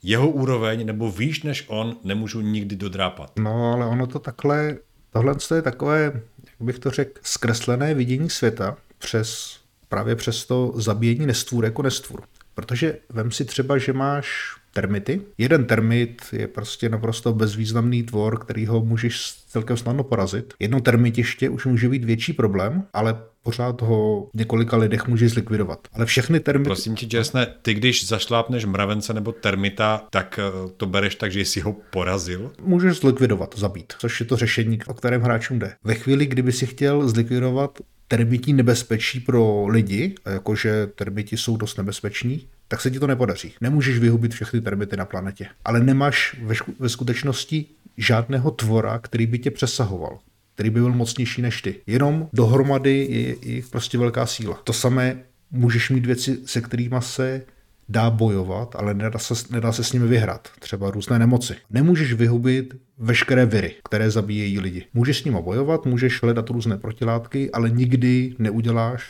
jeho úroveň nebo výš než on nemůžu nikdy dodrápat. No, ale ono to takhle Tohle je takové, jak bych to řekl, zkreslené vidění světa přes právě přes to zabíjení nestvůr jako nestvůr. Protože vem si třeba, že máš termity. Jeden termit je prostě naprosto bezvýznamný tvor, který ho můžeš celkem snadno porazit. Jedno termitiště už může být větší problém, ale pořád ho v několika lidech může zlikvidovat. Ale všechny termity... Prosím tě, Jessne, ty když zašlápneš mravence nebo termita, tak eh, to bereš tak, že jsi ho porazil? Můžeš zlikvidovat, zabít, což je to řešení, o kterém hráčům jde. Ve chvíli, kdyby si chtěl zlikvidovat termití nebezpečí pro lidi, jakože termiti jsou dost nebezpeční, tak se ti to nepodaří. Nemůžeš vyhubit všechny termity na planetě. Ale nemáš ve, ve skutečnosti žádného tvora, který by tě přesahoval který by byl mocnější než ty. Jenom dohromady je jich prostě velká síla. To samé můžeš mít věci, se kterými se dá bojovat, ale nedá se, nedá se s nimi vyhrát. Třeba různé nemoci. Nemůžeš vyhubit veškeré viry, které zabíjejí lidi. Můžeš s nimi bojovat, můžeš hledat různé protilátky, ale nikdy neuděláš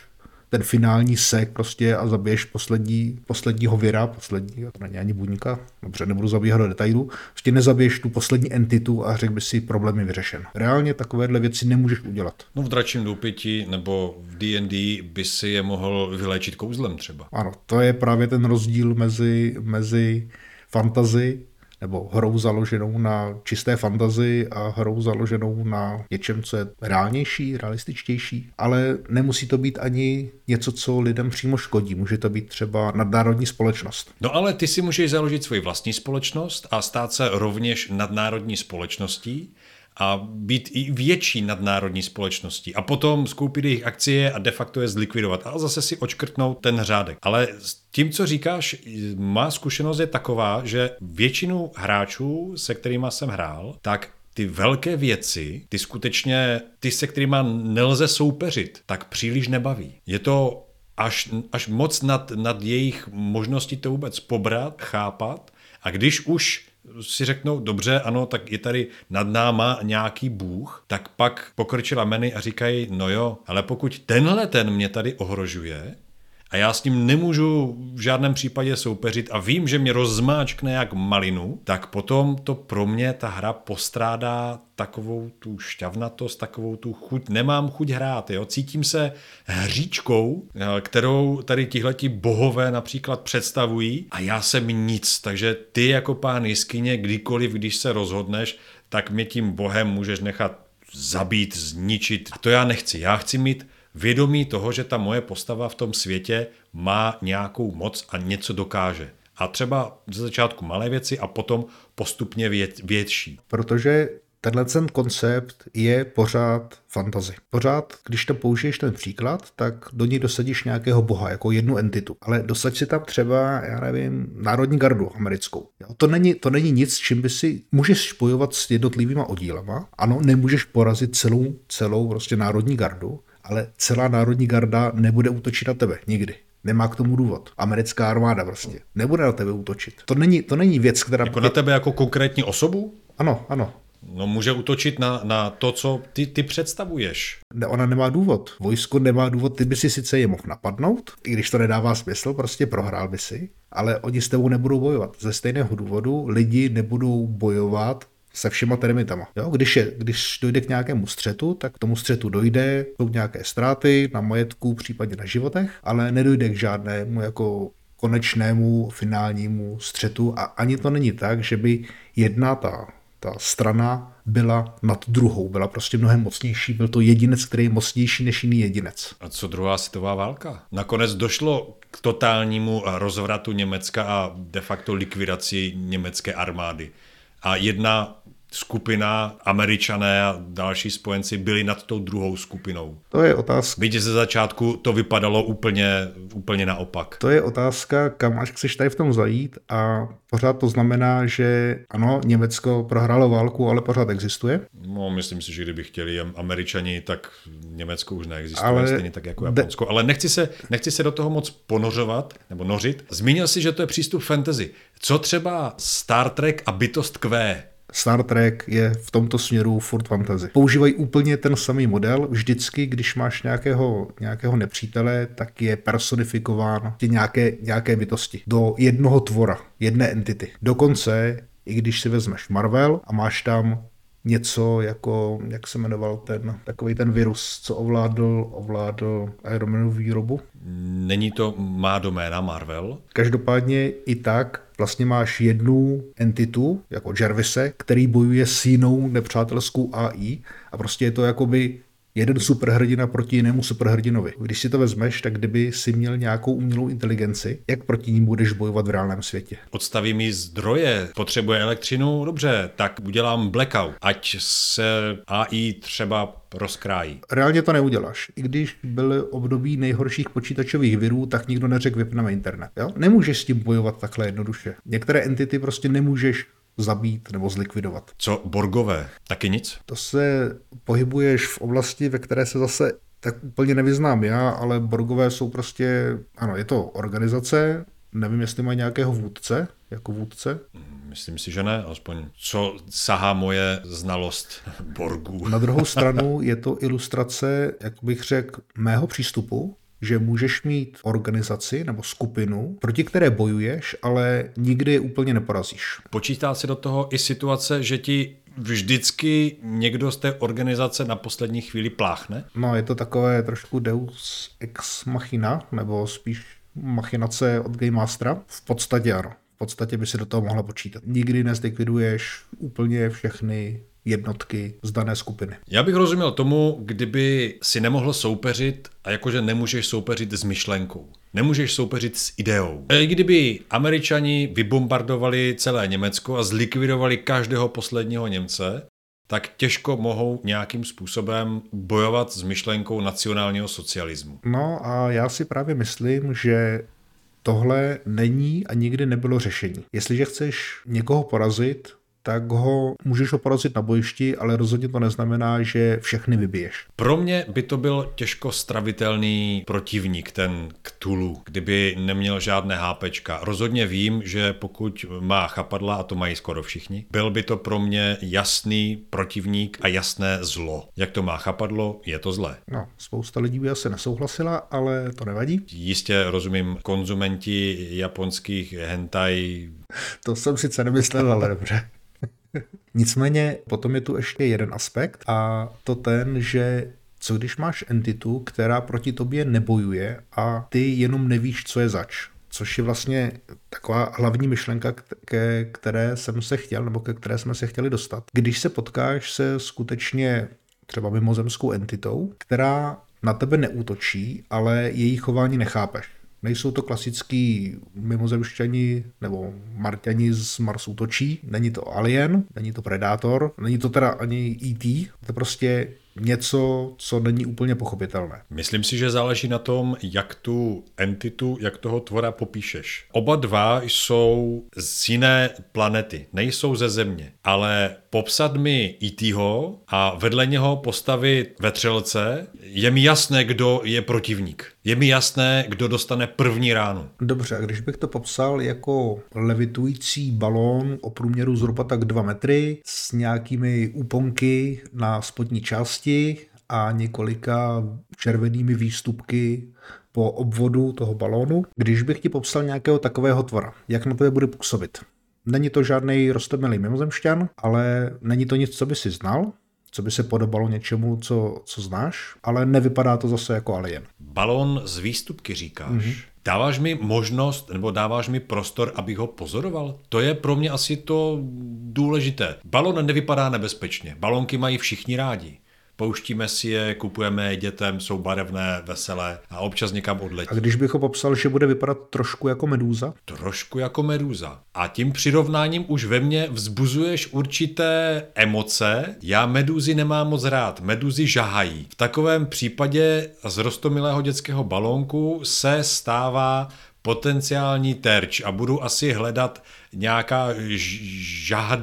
ten finální sek prostě a zabiješ poslední, posledního vira, poslední, to není ani buňka, dobře, nebudu zabíhat do detailů, prostě nezabiješ tu poslední entitu a řekl by si, problém je vyřešen. Reálně takovéhle věci nemůžeš udělat. No v dračím doupěti nebo v D&D by si je mohl vyléčit kouzlem třeba. Ano, to je právě ten rozdíl mezi, mezi fantazy nebo hrou založenou na čisté fantazii a hrou založenou na něčem, co je reálnější, realističtější, ale nemusí to být ani něco, co lidem přímo škodí. Může to být třeba nadnárodní společnost. No ale ty si můžeš založit svoji vlastní společnost a stát se rovněž nadnárodní společností, a být i větší nadnárodní společností a potom skoupit jejich akcie a de facto je zlikvidovat a zase si očkrtnout ten řádek. Ale s tím, co říkáš, má zkušenost je taková, že většinu hráčů, se kterými jsem hrál, tak ty velké věci, ty skutečně, ty se kterými nelze soupeřit, tak příliš nebaví. Je to až, až moc nad, nad jejich možností to vůbec pobrat, chápat a když už si řeknou, dobře, ano, tak je tady nad náma nějaký bůh, tak pak pokrčila meny a říkají, no jo, ale pokud tenhle ten mě tady ohrožuje, a já s ním nemůžu v žádném případě soupeřit a vím, že mě rozmáčkne jak malinu, tak potom to pro mě ta hra postrádá takovou tu šťavnatost, takovou tu chuť, nemám chuť hrát, jo? cítím se hříčkou, kterou tady tihleti bohové například představují a já jsem nic, takže ty jako pán jiskyně, kdykoliv, když se rozhodneš, tak mě tím bohem můžeš nechat zabít, zničit. A to já nechci. Já chci mít vědomí toho, že ta moje postava v tom světě má nějakou moc a něco dokáže. A třeba ze začátku malé věci a potom postupně větší. Protože tenhle ten koncept je pořád fantazy. Pořád, když to použiješ ten příklad, tak do ní dosadíš nějakého boha, jako jednu entitu. Ale dosaď si tam třeba, já nevím, národní gardu americkou. Jo, to, není, to není nic, čím by si můžeš spojovat s jednotlivýma oddílama. Ano, nemůžeš porazit celou, celou prostě národní gardu, ale celá národní garda nebude útočit na tebe. Nikdy. Nemá k tomu důvod. Americká armáda prostě. Nebude na tebe útočit. To není, to není věc, která... Jako na tebe jako konkrétní osobu? Ano, ano. No může útočit na, na to, co ty, ty představuješ. Ne, ona nemá důvod. Vojsko nemá důvod, ty by si sice je mohl napadnout, i když to nedává smysl, prostě prohrál by si, ale oni s tebou nebudou bojovat. Ze stejného důvodu lidi nebudou bojovat se všema termitama. Jo? Když, je, když dojde k nějakému střetu, tak k tomu střetu dojde, jsou nějaké ztráty na majetku, případně na životech, ale nedojde k žádnému jako konečnému finálnímu střetu a ani to není tak, že by jedna ta, ta strana byla nad druhou, byla prostě mnohem mocnější, byl to jedinec, který je mocnější než jiný jedinec. A co druhá světová válka? Nakonec došlo k totálnímu rozvratu Německa a de facto likvidaci německé armády. A jedna skupina, američané a další spojenci byli nad tou druhou skupinou. To je otázka. Byť ze začátku to vypadalo úplně, úplně naopak. To je otázka, kam až chceš tady v tom zajít a pořád to znamená, že ano, Německo prohrálo válku, ale pořád existuje. No, myslím si, že kdyby chtěli američani, tak Německo už neexistuje, ale stejně tak jako Japonsko. De... Ale nechci se, nechci se do toho moc ponořovat nebo nořit. Zmínil si, že to je přístup fantasy. Co třeba Star Trek a bytost Q? Star Trek je v tomto směru furt fantasy. Používají úplně ten samý model. Vždycky, když máš nějakého, nějakého nepřítele, tak je personifikován ty nějaké, nějaké bytosti do jednoho tvora, jedné entity. Dokonce, i když si vezmeš Marvel a máš tam něco jako, jak se jmenoval ten, takový ten virus, co ovládl, ovládl Iron výrobu. Není to má doména Marvel? Každopádně i tak vlastně máš jednu entitu, jako Jervise, který bojuje s jinou nepřátelskou AI a prostě je to jakoby jeden superhrdina proti jinému superhrdinovi. Když si to vezmeš, tak kdyby si měl nějakou umělou inteligenci, jak proti ní budeš bojovat v reálném světě? Odstaví mi zdroje, potřebuje elektřinu, dobře, tak udělám blackout, ať se AI třeba rozkrájí. Reálně to neuděláš. I když byly období nejhorších počítačových virů, tak nikdo neřekl vypneme internet. Jo? Nemůžeš s tím bojovat takhle jednoduše. Některé entity prostě nemůžeš zabít nebo zlikvidovat. Co Borgové? Taky nic? To se pohybuješ v oblasti, ve které se zase tak úplně nevyznám já, ale Borgové jsou prostě, ano, je to organizace, nevím, jestli mají nějakého vůdce, jako vůdce. Myslím si, že ne, aspoň co sahá moje znalost [LAUGHS] Borgů. Na druhou [LAUGHS] stranu je to ilustrace, jak bych řekl, mého přístupu, že můžeš mít organizaci nebo skupinu, proti které bojuješ, ale nikdy je úplně neporazíš. Počítá se do toho i situace, že ti vždycky někdo z té organizace na poslední chvíli pláchne? No, je to takové trošku deus ex machina, nebo spíš machinace od Game Mastera. V podstatě ano. V podstatě by si do toho mohla počítat. Nikdy nezlikviduješ úplně všechny jednotky z dané skupiny. Já bych rozuměl tomu, kdyby si nemohl soupeřit a jakože nemůžeš soupeřit s myšlenkou. Nemůžeš soupeřit s ideou. I kdyby američani vybombardovali celé Německo a zlikvidovali každého posledního Němce, tak těžko mohou nějakým způsobem bojovat s myšlenkou nacionálního socialismu. No a já si právě myslím, že tohle není a nikdy nebylo řešení. Jestliže chceš někoho porazit, tak ho můžeš ho porazit na bojišti, ale rozhodně to neznamená, že všechny vybiješ. Pro mě by to byl těžko stravitelný protivník, ten Cthulhu, kdyby neměl žádné hápečka. Rozhodně vím, že pokud má chapadla, a to mají skoro všichni, byl by to pro mě jasný protivník a jasné zlo. Jak to má chapadlo, je to zlé. No, spousta lidí by asi nesouhlasila, ale to nevadí. Jistě rozumím, konzumenti japonských hentai. To jsem sice nemyslel, ale dobře. Nicméně potom je tu ještě jeden aspekt a to ten, že co když máš entitu, která proti tobě nebojuje a ty jenom nevíš, co je zač. Což je vlastně taková hlavní myšlenka, ke které jsem se chtěl, nebo ke které jsme se chtěli dostat. Když se potkáš se skutečně třeba mimozemskou entitou, která na tebe neútočí, ale její chování nechápeš. Nejsou to klasický mimozemšťani nebo Marťani z Marsu točí. Není to Alien, není to Predátor, není to teda ani E.T. To je prostě něco, co není úplně pochopitelné. Myslím si, že záleží na tom, jak tu entitu, jak toho tvora popíšeš. Oba dva jsou z jiné planety, nejsou ze Země, ale popsat mi E.T.ho a vedle něho postavit vetřelce, je mi jasné, kdo je protivník. Je mi jasné, kdo dostane první ránu. Dobře, a když bych to popsal jako levitující balón o průměru zhruba tak 2 metry s nějakými úponky na spodní části a několika červenými výstupky po obvodu toho balónu, když bych ti popsal nějakého takového tvora, jak na tebe bude působit. Není to žádný roztomilý mimozemšťan, ale není to nic, co by si znal, co by se podobalo něčemu, co, co znáš, ale nevypadá to zase jako alien. Balón z výstupky říkáš. Mm-hmm. Dáváš mi možnost, nebo dáváš mi prostor, abych ho pozoroval? To je pro mě asi to důležité. Balon nevypadá nebezpečně. Balonky mají všichni rádi pouštíme si je, kupujeme je dětem, jsou barevné, veselé a občas někam odletí. A když bych ho popsal, že bude vypadat trošku jako medúza? Trošku jako medúza. A tím přirovnáním už ve mně vzbuzuješ určité emoce. Já medúzy nemám moc rád, medúzy žahají. V takovém případě z rostomilého dětského balónku se stává potenciální terč a budu asi hledat nějaká žahad,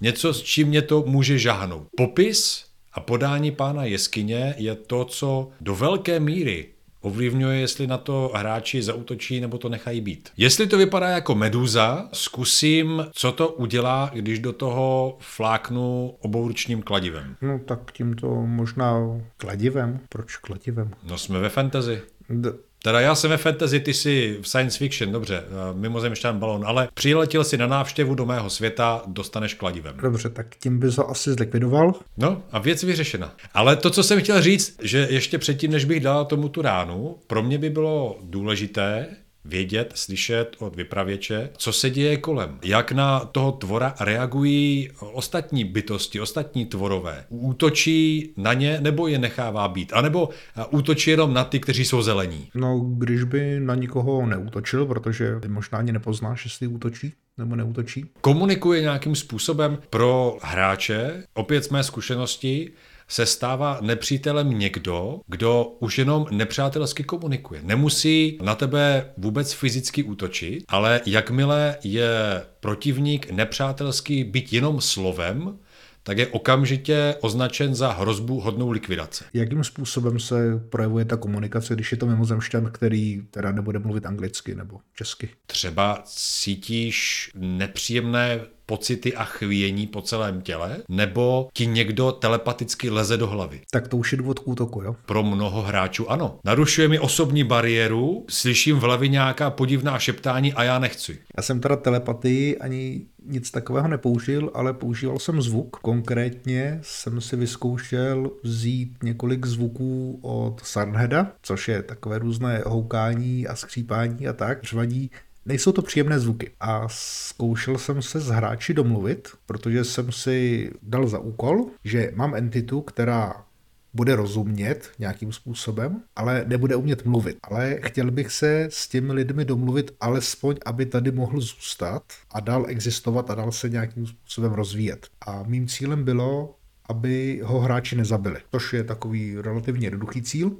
něco, s čím mě to může žahnout. Popis a podání pána jeskyně je to, co do velké míry ovlivňuje, jestli na to hráči zautočí nebo to nechají být. Jestli to vypadá jako medúza, zkusím, co to udělá, když do toho fláknu obouručním kladivem. No tak tímto možná kladivem. Proč kladivem? No jsme ve fantasy. D- Teda já jsem ve fantasy, ty jsi v science fiction, dobře, eh, mimozemšťan balon, ale přiletěl si na návštěvu do mého světa, dostaneš kladivem. Dobře, tak tím bys ho asi zlikvidoval. No a věc vyřešena. Ale to, co jsem chtěl říct, že ještě předtím, než bych dal tomu tu ránu, pro mě by bylo důležité, vědět, slyšet od vypravěče, co se děje kolem. Jak na toho tvora reagují ostatní bytosti, ostatní tvorové. Útočí na ně nebo je nechává být? A nebo útočí jenom na ty, kteří jsou zelení? No, když by na nikoho neútočil, protože ty možná ani nepoznáš, jestli útočí nebo neútočí. Komunikuje nějakým způsobem pro hráče, opět z mé zkušenosti, se stává nepřítelem někdo, kdo už jenom nepřátelsky komunikuje. Nemusí na tebe vůbec fyzicky útočit, ale jakmile je protivník nepřátelský byť jenom slovem, tak je okamžitě označen za hrozbu hodnou likvidace. Jakým způsobem se projevuje ta komunikace, když je to mimozemšťan, který teda nebude mluvit anglicky nebo česky? Třeba cítíš nepříjemné pocity a chvění po celém těle, nebo ti někdo telepaticky leze do hlavy. Tak to už je důvod k útoku, jo? Pro mnoho hráčů ano. Narušuje mi osobní bariéru, slyším v hlavě nějaká podivná šeptání a já nechci. Já jsem teda telepatii ani nic takového nepoužil, ale používal jsem zvuk. Konkrétně jsem si vyzkoušel vzít několik zvuků od Sarnheda, což je takové různé houkání a skřípání a tak, řvaní Nejsou to příjemné zvuky a zkoušel jsem se s hráči domluvit, protože jsem si dal za úkol, že mám entitu, která bude rozumět nějakým způsobem, ale nebude umět mluvit. Ale chtěl bych se s těmi lidmi domluvit alespoň, aby tady mohl zůstat a dál existovat a dál se nějakým způsobem rozvíjet. A mým cílem bylo, aby ho hráči nezabili, což je takový relativně jednoduchý cíl.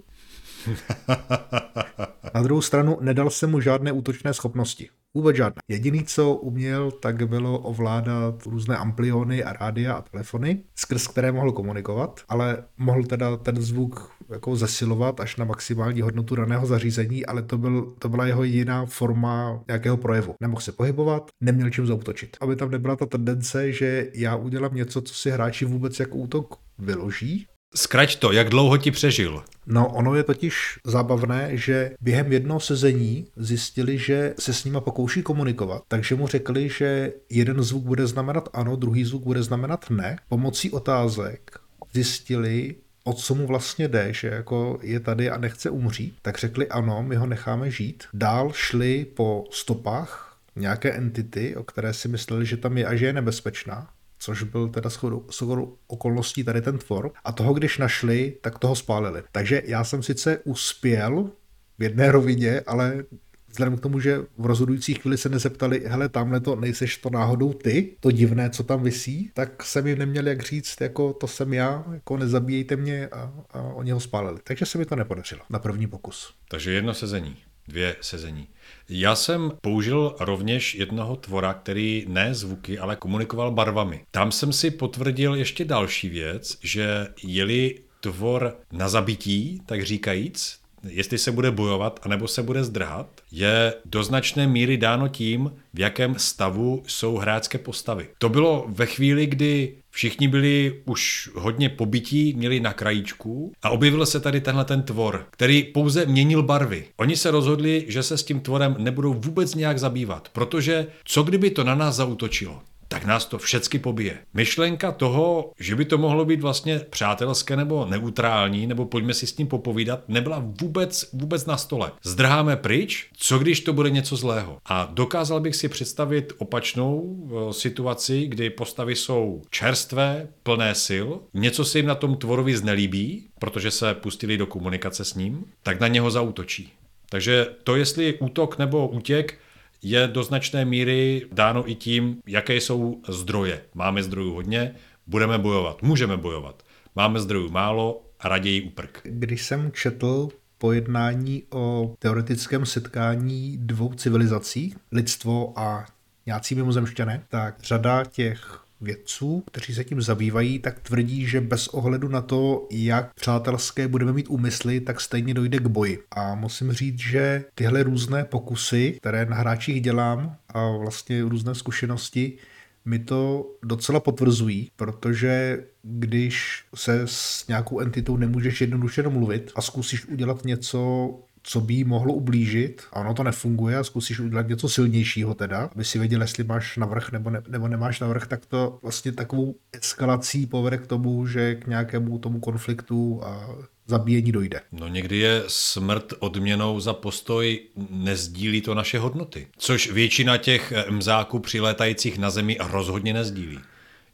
Na druhou stranu nedal jsem mu žádné útočné schopnosti. Vůbec žádné. Jediný, co uměl, tak bylo ovládat různé ampliony a rádia a telefony, skrz které mohl komunikovat, ale mohl teda ten zvuk jako zesilovat až na maximální hodnotu daného zařízení, ale to, byl, to byla jeho jediná forma nějakého projevu. Nemohl se pohybovat, neměl čím zautočit. Aby tam nebyla ta tendence, že já udělám něco, co si hráči vůbec jako útok vyloží, Zkrať to, jak dlouho ti přežil? No, ono je totiž zábavné, že během jednoho sezení zjistili, že se s nima pokouší komunikovat, takže mu řekli, že jeden zvuk bude znamenat ano, druhý zvuk bude znamenat ne. Pomocí otázek zjistili, o co mu vlastně jde, že jako je tady a nechce umřít, tak řekli ano, my ho necháme žít. Dál šli po stopách nějaké entity, o které si mysleli, že tam je a že je nebezpečná což byl teda shodou okolností tady ten tvor. A toho, když našli, tak toho spálili. Takže já jsem sice uspěl v jedné rovině, ale vzhledem k tomu, že v rozhodující chvíli se nezeptali, hele, tamhle to nejseš to náhodou ty, to divné, co tam visí, tak jsem jim neměl jak říct, jako to jsem já, jako nezabíjejte mě a, a oni ho spálili. Takže se mi to nepodařilo na první pokus. Takže jedno sezení, dvě sezení. Já jsem použil rovněž jednoho tvora, který ne zvuky, ale komunikoval barvami. Tam jsem si potvrdil ještě další věc, že jeli tvor na zabití, tak říkajíc, jestli se bude bojovat anebo se bude zdrhat, je do značné míry dáno tím, v jakém stavu jsou hráčské postavy. To bylo ve chvíli, kdy všichni byli už hodně pobytí, měli na krajíčku a objevil se tady tenhle ten tvor, který pouze měnil barvy. Oni se rozhodli, že se s tím tvorem nebudou vůbec nějak zabývat, protože co kdyby to na nás zautočilo? Tak nás to všecky pobije. Myšlenka toho, že by to mohlo být vlastně přátelské nebo neutrální, nebo pojďme si s tím popovídat, nebyla vůbec, vůbec na stole. Zdrháme pryč, co když to bude něco zlého. A dokázal bych si představit opačnou eh, situaci, kdy postavy jsou čerstvé, plné sil, něco se jim na tom tvorovi znelíbí, protože se pustili do komunikace s ním, tak na něho zautočí. Takže to, jestli útok nebo útěk, je do značné míry dáno i tím, jaké jsou zdroje. Máme zdrojů hodně, budeme bojovat, můžeme bojovat. Máme zdrojů málo raději uprk. Když jsem četl pojednání o teoretickém setkání dvou civilizací, lidstvo a nějací mimozemšťané, tak řada těch vědců, kteří se tím zabývají, tak tvrdí, že bez ohledu na to, jak přátelské budeme mít úmysly, tak stejně dojde k boji. A musím říct, že tyhle různé pokusy, které na hráčích dělám a vlastně různé zkušenosti, mi to docela potvrzují, protože když se s nějakou entitou nemůžeš jednoduše domluvit a zkusíš udělat něco co by jí mohlo ublížit a ono to nefunguje a zkusíš udělat něco silnějšího teda, aby si věděl, jestli máš navrh nebo, ne, nebo nemáš navrh, tak to vlastně takovou eskalací povede k tomu, že k nějakému tomu konfliktu a zabíjení dojde. No někdy je smrt odměnou za postoj nezdílí to naše hodnoty, což většina těch mzáků přilétajících na zemi rozhodně nezdílí.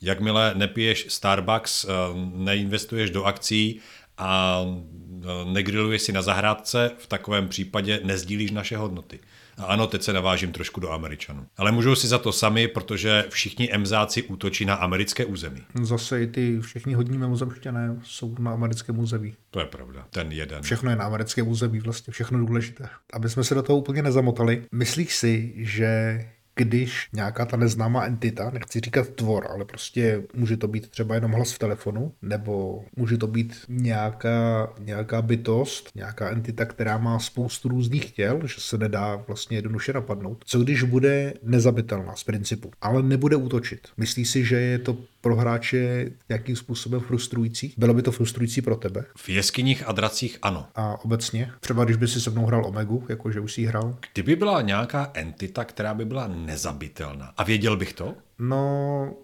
Jakmile nepiješ Starbucks, eh, neinvestuješ do akcí a e, negriluješ si na zahrádce, v takovém případě nezdílíš naše hodnoty. A ano, teď se navážím trošku do Američanů. Ale můžou si za to sami, protože všichni emzáci útočí na americké území. Zase i ty všichni hodní mimozemšťané jsou na americkém území. To je pravda, ten jeden. Všechno je na americkém území, vlastně všechno důležité. Aby jsme se do toho úplně nezamotali, myslíš si, že když nějaká ta neznámá entita, nechci říkat tvor, ale prostě může to být třeba jenom hlas v telefonu, nebo může to být nějaká, nějaká bytost, nějaká entita, která má spoustu různých těl, že se nedá vlastně jednoduše napadnout. Co když bude nezabitelná z principu, ale nebude útočit? Myslí si, že je to pro hráče nějakým způsobem frustrující? Bylo by to frustrující pro tebe? V jeskyních a dracích ano. A obecně? Třeba když by si se mnou hrál Omegu, jakože už si hrál? Kdyby byla nějaká entita, která by byla nezabitelná, a věděl bych to? No,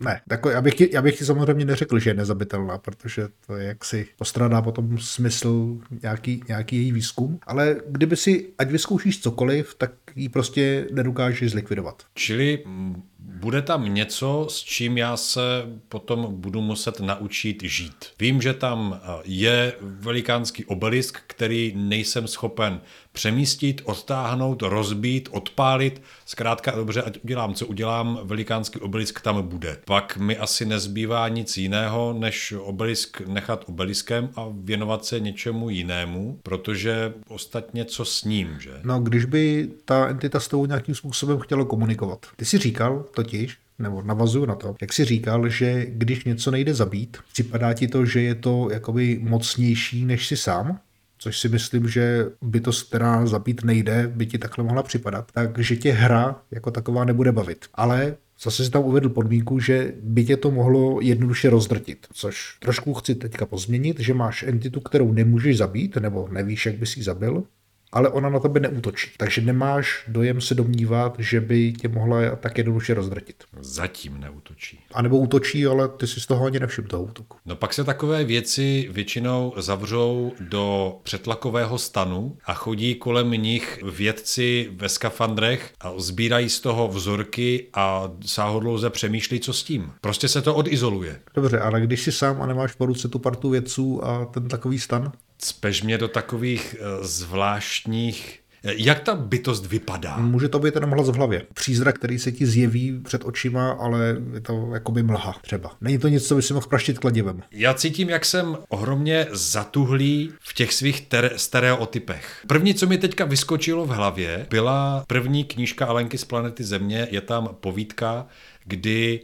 ne, jako já, bych ti, já bych ti samozřejmě neřekl, že je nezabitelná, protože to je jaksi postrádá potom smysl nějaký, nějaký její výzkum, ale kdyby si, ať vyzkoušíš cokoliv, tak ji prostě nedokážeš zlikvidovat. Čili mm, bude tam něco, s čím já se potom budu muset naučit žít. Vím, že tam eh, je velikánský obelisk, který nejsem schopen přemístit, odtáhnout, rozbít, odpálit. Zkrátka dobře, ať udělám, co udělám, velikánský obelisk tam bude. Pak mi asi nezbývá nic jiného, než obelisk nechat obeliskem a věnovat se něčemu jinému, protože ostatně co s ním, že? No, když by ta entita s tou nějakým způsobem chtěla komunikovat. Ty si říkal totiž, nebo navazuju na to, jak si říkal, že když něco nejde zabít, připadá ti to, že je to jakoby mocnější než si sám, což si myslím, že bytost, která zabít nejde, by ti takhle mohla připadat, takže tě hra jako taková nebude bavit. Ale Zase si tam uvedl podmínku, že by tě to mohlo jednoduše rozdrtit, což trošku chci teďka pozměnit, že máš entitu, kterou nemůžeš zabít, nebo nevíš, jak bys ji zabil, ale ona na tebe neútočí. Takže nemáš dojem se domnívat, že by tě mohla tak jednoduše rozdrtit. Zatím neútočí. A nebo útočí, ale ty si z toho ani nevšim toho útoku. No pak se takové věci většinou zavřou do přetlakového stanu a chodí kolem nich vědci ve skafandrech a sbírají z toho vzorky a sáhodlouze přemýšlí, co s tím. Prostě se to odizoluje. Dobře, ale když si sám a nemáš po ruce tu partu vědců a ten takový stan? Cpeš mě do takových uh, zvláštních jak ta bytost vypadá? Může to být jenom hlas v hlavě. Přízrak, který se ti zjeví před očima, ale je to jakoby mlha třeba. Není to nic, co by si mohl praštit kladivem. Já cítím, jak jsem ohromně zatuhlý v těch svých ter- stereotypech. První, co mi teďka vyskočilo v hlavě, byla první knížka Alenky z planety Země. Je tam povídka, kdy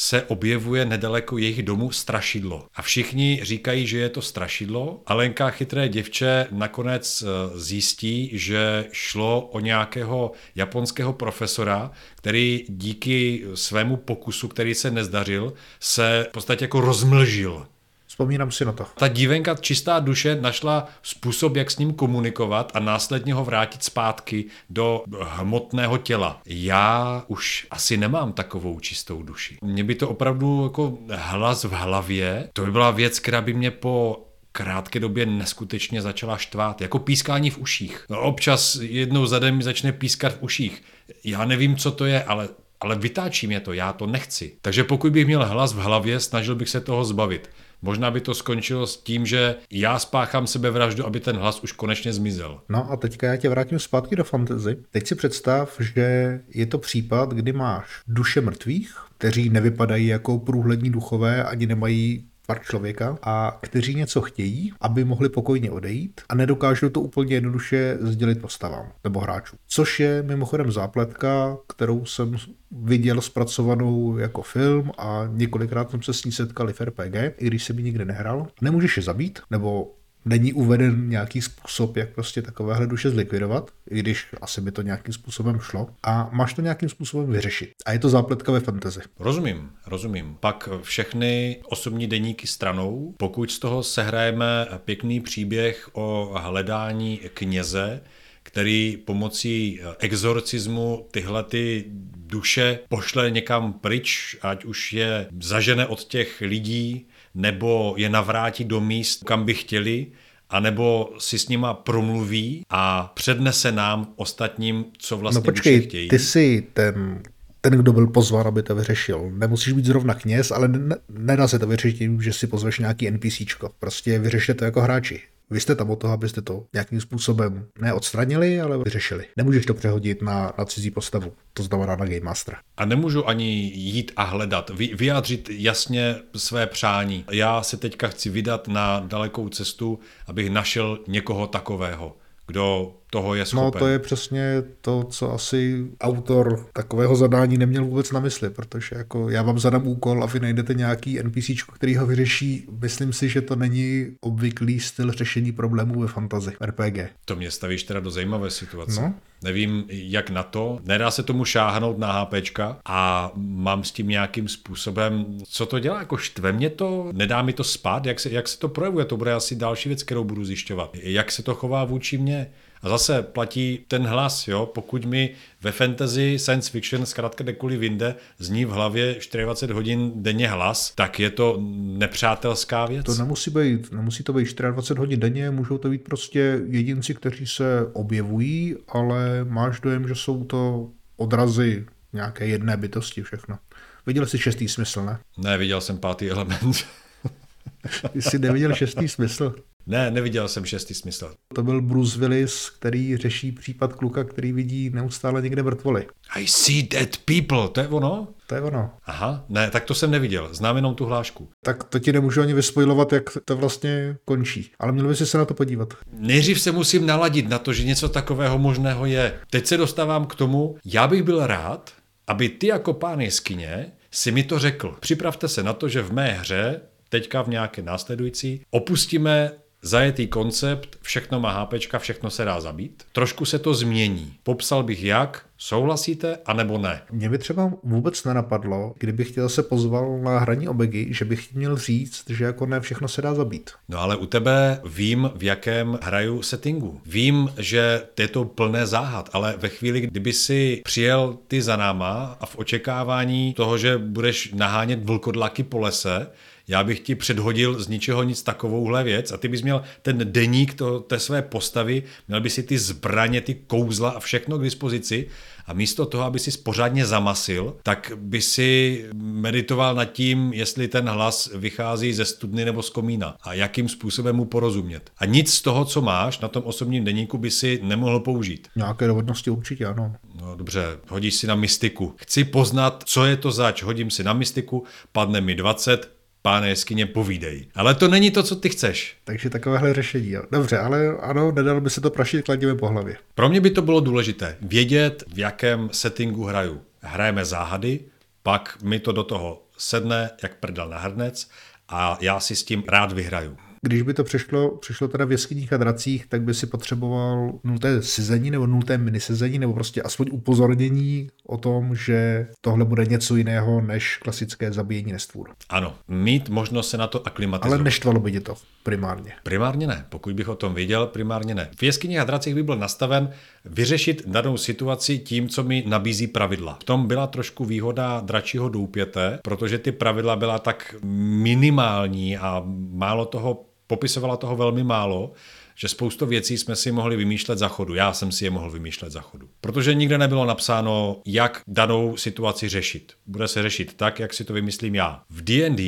se objevuje nedaleko jejich domu strašidlo. A všichni říkají, že je to strašidlo. Alenka, chytré děvče, nakonec eh, zjistí, že šlo o nějakého japonského profesora, který díky svému pokusu, který se nezdařil, se v podstatě jako rozmlžil Vzpomínám si na to. Ta dívenka čistá duše našla způsob, jak s ním komunikovat a následně ho vrátit zpátky do hmotného těla. Já už asi nemám takovou čistou duši. Mě by to opravdu jako hlas v hlavě, to by byla věc, která by mě po krátké době neskutečně začala štvát, jako pískání v uších. No, občas jednou za den mi začne pískat v uších. Já nevím, co to je, ale ale vytáčí mě to, já to nechci. Takže pokud bych měl hlas v hlavě, snažil bych se toho zbavit. Možná by to skončilo s tím, že já spáchám sebevraždu, aby ten hlas už konečně zmizel. No a teďka já tě vrátím zpátky do fantasy. Teď si představ, že je to případ, kdy máš duše mrtvých, kteří nevypadají jako průhlední duchové, ani nemají tvar člověka a kteří něco chtějí, aby mohli pokojně odejít a nedokážou to úplně jednoduše sdělit postavám nebo hráčům. Což je mimochodem zápletka, kterou jsem viděl zpracovanou jako film a několikrát jsem se s ní setkal v RPG, i když jsem ji nikdy nehrál. Nemůžeš je zabít, nebo není uveden nějaký způsob, jak prostě takovéhle duše zlikvidovat, i když asi by to nějakým způsobem šlo. A máš to nějakým způsobem vyřešit. A je to zápletka ve fantasy. Rozumím, rozumím. Pak všechny osobní deníky stranou, pokud z toho sehrajeme pěkný příběh o hledání kněze, který pomocí exorcismu tyhle ty duše pošle někam pryč, ať už je zažene od těch lidí, nebo je navrátí do míst, kam by chtěli, anebo si s nima promluví a přednese nám ostatním, co vlastně no počkej, chtějí. ty jsi ten, ten, kdo byl pozván, aby to vyřešil. Nemusíš být zrovna kněz, ale ne, nedá se to vyřešit tím, že si pozveš nějaký NPCčko. Prostě vyřešte to jako hráči. Vy jste tam o toho, abyste to nějakým způsobem neodstranili, ale vyřešili. Nemůžeš to přehodit na, na cizí postavu, to znamená na Game Master. A nemůžu ani jít a hledat, vy, vyjádřit jasně své přání. Já se teďka chci vydat na dalekou cestu, abych našel někoho takového, kdo toho je schopen. No to je přesně to, co asi autor takového zadání neměl vůbec na mysli, protože jako já vám zadám úkol a vy najdete nějaký NPC, který ho vyřeší. Myslím si, že to není obvyklý styl řešení problémů ve fantazi RPG. To mě stavíš teda do zajímavé situace. No. Nevím, jak na to. Nedá se tomu šáhnout na HPčka a mám s tím nějakým způsobem, co to dělá, jako štve mě to, nedá mi to spát, jak se, jak se to projevuje, to bude asi další věc, kterou budu zjišťovat. Jak se to chová vůči mně. A zase platí ten hlas, jo? pokud mi ve fantasy, science fiction, zkrátka kdekoliv jinde, zní v hlavě 24 hodin denně hlas, tak je to nepřátelská věc. To nemusí být, nemusí to být 24 hodin denně, můžou to být prostě jedinci, kteří se objevují, ale máš dojem, že jsou to odrazy nějaké jedné bytosti všechno. Viděl jsi šestý smysl, ne? Ne, viděl jsem pátý element. Ty jsi neviděl šestý smysl. Ne, neviděl jsem šestý smysl. To byl Bruce Willis, který řeší případ kluka, který vidí neustále někde mrtvoly. I see dead people, to je ono? To je ono. Aha, ne, tak to jsem neviděl, znám jenom tu hlášku. Tak to ti nemůžu ani vyspojovat, jak to vlastně končí. Ale měl by si se na to podívat. Nejdřív se musím naladit na to, že něco takového možného je. Teď se dostávám k tomu, já bych byl rád, aby ty jako pán jeskyně si mi to řekl. Připravte se na to, že v mé hře, teďka v nějaké následující, opustíme zajetý koncept, všechno má hápečka, všechno se dá zabít. Trošku se to změní. Popsal bych jak, souhlasíte, anebo ne. Mě by třeba vůbec nenapadlo, kdybych chtěl se pozval na hraní obegy, že bych měl říct, že jako ne všechno se dá zabít. No ale u tebe vím, v jakém hraju settingu. Vím, že je to plné záhad, ale ve chvíli, kdyby si přijel ty za náma a v očekávání toho, že budeš nahánět vlkodlaky po lese, já bych ti předhodil z ničeho nic takovouhle věc a ty bys měl ten deník to, té své postavy, měl by si ty zbraně, ty kouzla a všechno k dispozici a místo toho, aby si pořádně zamasil, tak by si meditoval nad tím, jestli ten hlas vychází ze studny nebo z komína a jakým způsobem mu porozumět. A nic z toho, co máš na tom osobním deníku, by si nemohl použít. Nějaké dovednosti určitě ano. No dobře, hodíš si na mystiku. Chci poznat, co je to zač. Hodím si na mystiku, padne mi 20, páne jeskyně, povídej. Ale to není to, co ty chceš. Takže takovéhle řešení. Jo. Dobře, ale ano, nedalo by se to prašit kladivě po hlavě. Pro mě by to bylo důležité vědět, v jakém settingu hraju. Hrajeme záhady, pak mi to do toho sedne, jak prdel na hrnec a já si s tím rád vyhraju. Když by to přišlo, přišlo teda v jeskyních a dracích, tak by si potřeboval nulté sezení nebo nulté minisezení nebo prostě aspoň upozornění o tom, že tohle bude něco jiného než klasické zabíjení nestvůr. Ano, mít možnost se na to aklimatizovat. Ale neštvalo by tě to primárně. Primárně ne. Pokud bych o tom věděl, primárně ne. V jeskyních a dracích by byl nastaven vyřešit danou situaci tím, co mi nabízí pravidla. V tom byla trošku výhoda dračího doupěte, protože ty pravidla byla tak minimální a málo toho popisovala toho velmi málo, že spoustu věcí jsme si mohli vymýšlet za chodu. Já jsem si je mohl vymýšlet za chodu. Protože nikde nebylo napsáno, jak danou situaci řešit. Bude se řešit tak, jak si to vymyslím já. V D&D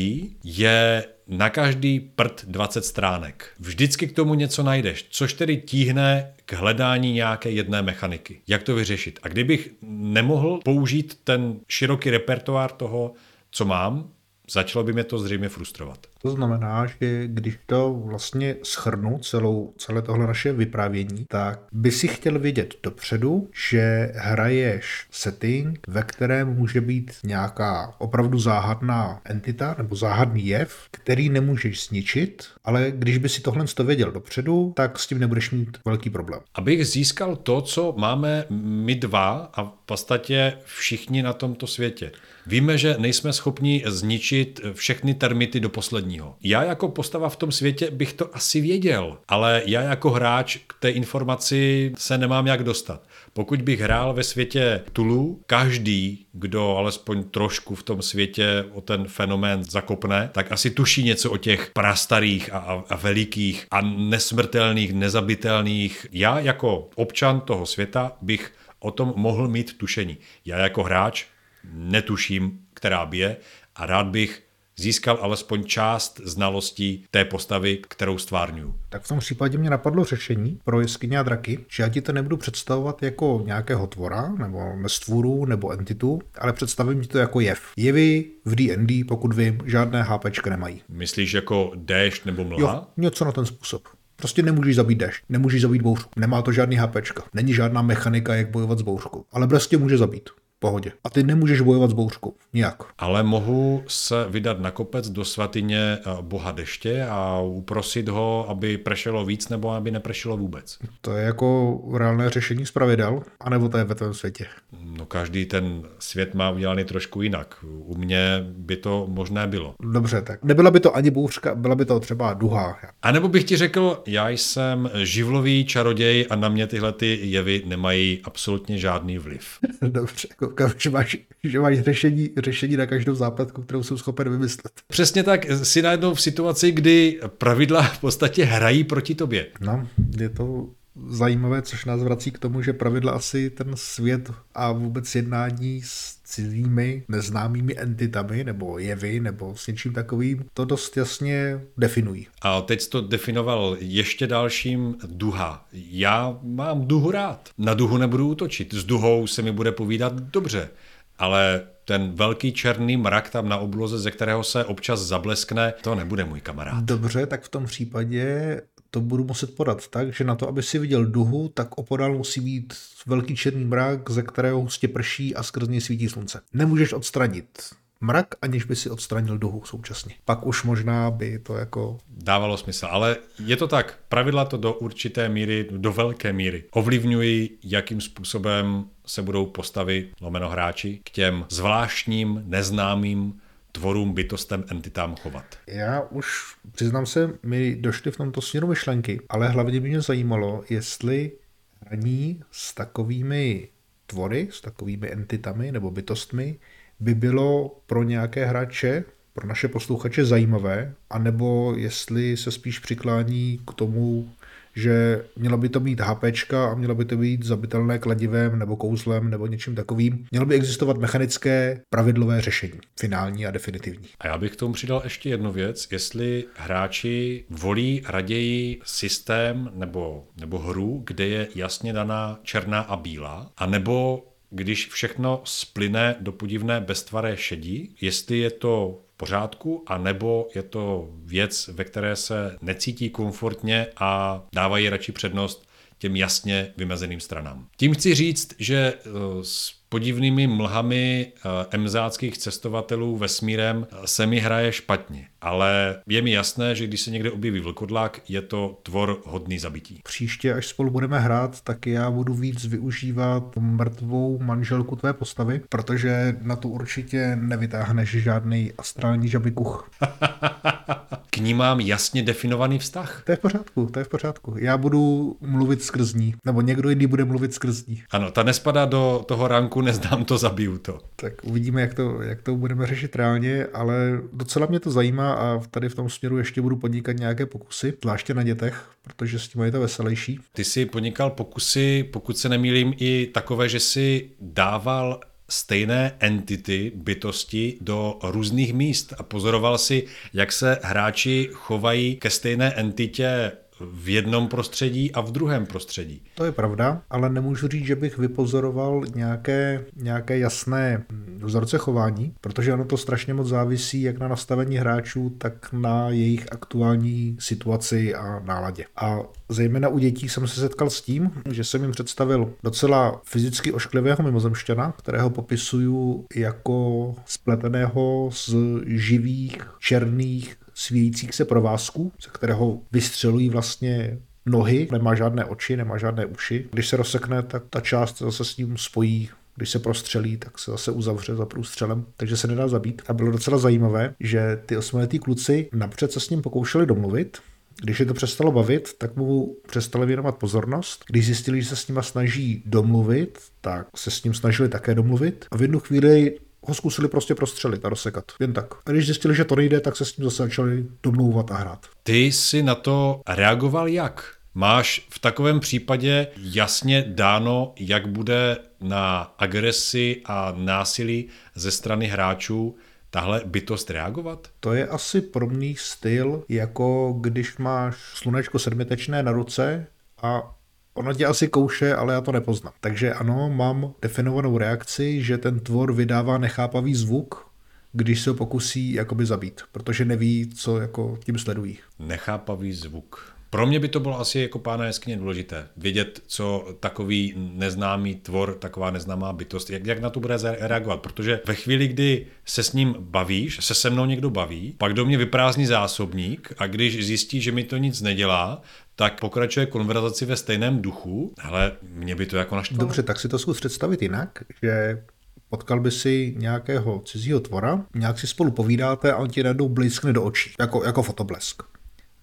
je na každý prd 20 stránek. Vždycky k tomu něco najdeš, což tedy tíhne k hledání nějaké jedné mechaniky. Jak to vyřešit? A kdybych nemohl použít ten široký repertoár toho, co mám, začalo by mě to zřejmě frustrovat. To znamená, že když to vlastně schrnu celou, celé tohle naše vyprávění, tak by si chtěl vědět dopředu, že hraješ setting, ve kterém může být nějaká opravdu záhadná entita nebo záhadný jev, který nemůžeš zničit, ale když by si tohle to věděl dopředu, tak s tím nebudeš mít velký problém. Abych získal to, co máme my dva a v podstatě všichni na tomto světě. Víme, že nejsme schopni zničit všechny termity do posledního. Já jako postava v tom světě bych to asi věděl, ale já jako hráč k té informaci se nemám jak dostat. Pokud bych hrál ve světě Tulu, každý, kdo alespoň trošku v tom světě o ten fenomén zakopne, tak asi tuší něco o těch prastarých a, a, a velikých a nesmrtelných, nezabitelných. Já jako občan toho světa bych o tom mohl mít tušení. Já jako hráč netuším, která bije a rád bych získal alespoň část znalostí té postavy, kterou stvárňuju. Tak v tom případě mě napadlo řešení pro jeskyně a draky, že já ti to nebudu představovat jako nějakého tvora, nebo nestvůru, nebo entitu, ale představím ti to jako jev. Jevy v D&D, pokud vím, žádné HPčka nemají. Myslíš jako déšť nebo mlha? Jo, něco na ten způsob. Prostě nemůžeš zabít dešť, nemůžeš zabít bouřku, nemá to žádný HPčka, není žádná mechanika, jak bojovat s bouřkou, ale prostě může zabít pohodě. A ty nemůžeš bojovat s bouřkou. Nijak. Ale mohu se vydat na kopec do svatyně eh, boha deště a uprosit ho, aby pršelo víc nebo aby nepršelo vůbec. To je jako reálné řešení z pravidel, anebo to je ve tvém světě. No každý ten svět má udělaný trošku jinak. U mě by to možné bylo. Dobře, tak nebyla by to ani bouřka, byla by to třeba duha. A nebo bych ti řekl, já jsem živlový čaroděj a na mě tyhle ty jevy nemají absolutně žádný vliv. [LAUGHS] Dobře, koukám, že máš, že máš řešení, řešení na každou zápletku, kterou jsem schopen vymyslet. Přesně tak, si najednou v situaci, kdy pravidla v podstatě hrají proti tobě. No, je to zajímavé, což nás vrací k tomu, že pravidla asi ten svět a vůbec jednání s cizími neznámými entitami nebo jevy nebo s něčím takovým to dost jasně definují. A teď jsi to definoval ještě dalším duha. Já mám duhu rád. Na duhu nebudu útočit. S duhou se mi bude povídat dobře. Ale ten velký černý mrak tam na obloze, ze kterého se občas zableskne, to nebude můj kamarád. Dobře, tak v tom případě to budu muset podat tak, že na to, aby si viděl duhu, tak opodál musí být velký černý mrak, ze kterého hustě prší a skrz něj svítí slunce. Nemůžeš odstranit mrak, aniž by si odstranil duhu současně. Pak už možná by to jako... Dávalo smysl, ale je to tak. Pravidla to do určité míry, do velké míry ovlivňují, jakým způsobem se budou postavy lomeno hráči k těm zvláštním, neznámým tvorům, bytostem, entitám chovat. Já už, přiznám se, mi došly v tomto směru myšlenky, ale hlavně by mě zajímalo, jestli hraní s takovými tvory, s takovými entitami nebo bytostmi by bylo pro nějaké hráče, pro naše posluchače zajímavé, anebo jestli se spíš přiklání k tomu, že mělo by to mít HP a mělo by to být zabitelné kladivem nebo kouzlem nebo něčím takovým. Mělo by existovat mechanické pravidlové řešení, finální a definitivní. A já bych k tomu přidal ještě jednu věc, jestli hráči volí raději systém nebo, nebo hru, kde je jasně daná černá a bílá, anebo když všechno splyne do podivné beztvaré šedí, jestli je to pořádku, a nebo je to věc, ve které se necítí komfortně a dávají radši přednost těm jasně vymezeným stranám. Tím chci říct, že eh, s podivnými mlhami eh, emzáckých cestovatelů vesmírem se mi hraje špatně, ale je mi jasné, že když se někde objeví vlkodlak, je to tvor hodný zabití. Příště, až spolu budeme hrát, tak já budu víc využívat mrtvou manželku tvé postavy, protože na to určitě nevytáhneš žádný astrální žabikuch. [LAUGHS] K ní mám jasně definovaný vztah. To je v pořádku, to je v pořádku. Já budu mluvit skrz ní, nebo někdo jiný bude mluvit skrz ní. Ano, ta nespadá do toho ranku, neznám to, zabiju to. Tak uvidíme, jak to, jak to budeme řešit reálně, ale docela mě to zajímá a tady v tom směru ještě budu podnikat nějaké pokusy, zvláště na dětech, protože s tím je to veselější. Ty jsi podnikal pokusy, pokud se nemýlím, i takové, že si dával stejné entity, bytosti do různých míst a pozoroval si, jak se hráči chovají ke stejné entitě v jednom prostředí a v druhém prostředí. To je pravda, ale nemůžu říct, že bych vypozoroval nějaké, nějaké jasné vzorce chování, protože ono to strašně moc závisí jak na nastavení hráčů, tak na jejich aktuální situaci a náladě. A zejména u dětí jsem se setkal s tím, že jsem jim představil docela fyzicky ošklivého mimozemšťana, kterého popisuju jako spleteného z živých černých svíjících se provázků, ze kterého vystřelují vlastně nohy, nemá žádné oči, nemá žádné uši. Když se rozsekne, tak ta část zase s ním spojí když se prostřelí, tak se zase uzavře za průstřelem, takže se nedá zabít. A bylo docela zajímavé, že ty osmiletí kluci napřed se s ním pokoušeli domluvit, když je to přestalo bavit, tak mu přestali věnovat pozornost. Když zjistili, že se s nima snaží domluvit, tak se s ním snažili také domluvit. A v jednu chvíli ho zkusili prostě prostřelit a rozsekat. Jen tak. A když zjistili, že to nejde, tak se s tím zase začali domlouvat a hrát. Ty jsi na to reagoval jak? Máš v takovém případě jasně dáno, jak bude na agresi a násilí ze strany hráčů tahle bytost reagovat? To je asi podobný styl, jako když máš slunečko sedmitečné na ruce a Ono tě asi kouše, ale já to nepoznám. Takže ano, mám definovanou reakci, že ten tvor vydává nechápavý zvuk, když se ho pokusí jakoby zabít, protože neví, co jako tím sledují. Nechápavý zvuk. Pro mě by to bylo asi jako pána jeskyně důležité. Vědět, co takový neznámý tvor, taková neznámá bytost, jak, jak na to bude reagovat. Protože ve chvíli, kdy se s ním bavíš, se se mnou někdo baví, pak do mě vyprázdní zásobník a když zjistí, že mi to nic nedělá, tak pokračuje konverzaci ve stejném duchu, ale mě by to jako naštvalo. Dobře, tak si to zkus představit jinak, že potkal by si nějakého cizího tvora, nějak si spolu povídáte a on ti najednou blízkne do očí, jako, jako fotoblesk.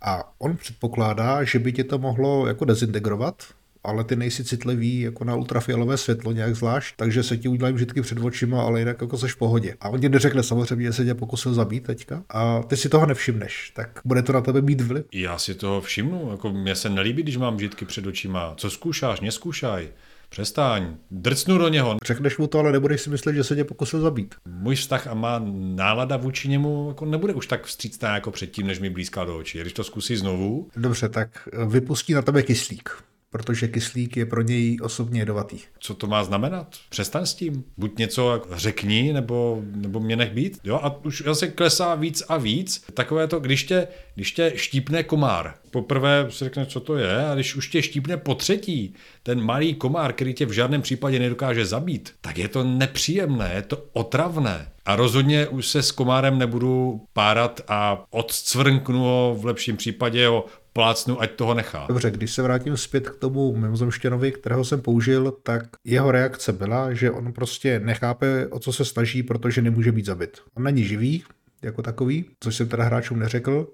A on předpokládá, že by tě to mohlo jako dezintegrovat, ale ty nejsi citlivý jako na ultrafialové světlo nějak zvlášť, takže se ti udělají vždycky před očima, ale jinak jako seš v pohodě. A on ti neřekne samozřejmě, že se tě pokusil zabít teďka a ty si toho nevšimneš, tak bude to na tebe mít vliv. Já si toho všimnu, jako mě se nelíbí, když mám vždycky před očima. Co zkoušáš, neskoušaj. Přestaň, drcnu do něho. Řekneš mu to, ale nebudeš si myslet, že se tě pokusil zabít. Můj vztah a má nálada vůči němu jako nebude už tak vstřícná jako předtím, než mi blízká do očí. Když to zkusí znovu. Dobře, tak vypustí na tebe kyslík protože kyslík je pro něj osobně jedovatý. Co to má znamenat? Přestaň s tím. Buď něco řekni, nebo, nebo mě nech být. Jo? A už zase klesá víc a víc. Takové to, když tě, když tě štípne komár. Poprvé si řekne, co to je, a když už tě štípne po třetí, ten malý komár, který tě v žádném případě nedokáže zabít, tak je to nepříjemné, je to otravné. A rozhodně už se s komárem nebudu párat a odcvrnknu ho v lepším případě ho plácnu, ať toho nechá. Dobře, když se vrátím zpět k tomu mimozemštěnovi, kterého jsem použil, tak jeho reakce byla, že on prostě nechápe, o co se snaží, protože nemůže být zabit. On není živý, jako takový, což jsem teda hráčům neřekl,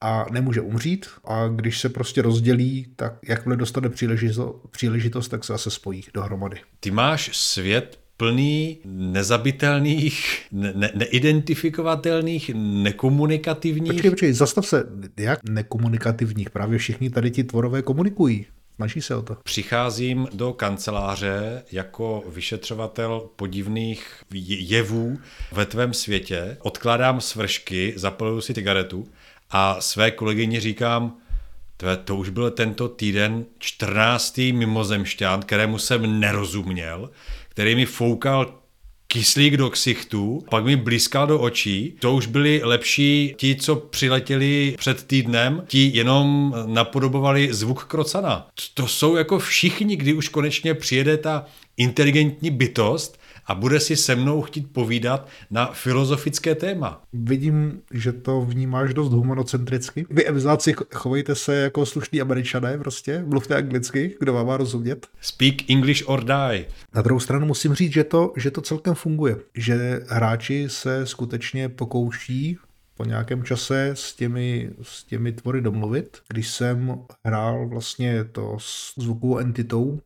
a nemůže umřít a když se prostě rozdělí, tak jakmile dostane příležitost, příležitost tak se zase spojí dohromady. Ty máš svět plný nezabitelných, ne- neidentifikovatelných, nekomunikativních. Počkej, počkej, zastav se, jak nekomunikativních? Právě všichni tady ti tvorové komunikují. Snaží se o to. Přicházím do kanceláře jako vyšetřovatel podivných jevů ve tvém světě, odkládám svršky, zapaluju si cigaretu a své kolegyni říkám, to, to už byl tento týden 14. mimozemšťan, kterému jsem nerozuměl, který mi foukal kyslík do ksichtu, pak mi blízkal do očí. To už byli lepší ti, co přiletěli před týdnem, ti jenom napodobovali zvuk krocana. To jsou jako všichni, kdy už konečně přijede ta inteligentní bytost a bude si se mnou chtít povídat na filozofické téma. Vidím, že to vnímáš dost humanocentricky. Vy evzáci chovejte se jako slušní američané prostě, mluvte anglicky, kdo vám má rozumět. Speak English or die. Na druhou stranu musím říct, že to, že to celkem funguje. Že hráči se skutečně pokouší po nějakém čase s těmi, s těmi tvory domluvit. Když jsem hrál vlastně to s zvukovou entitou,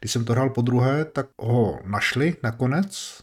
když jsem to hrál po druhé, tak ho našli nakonec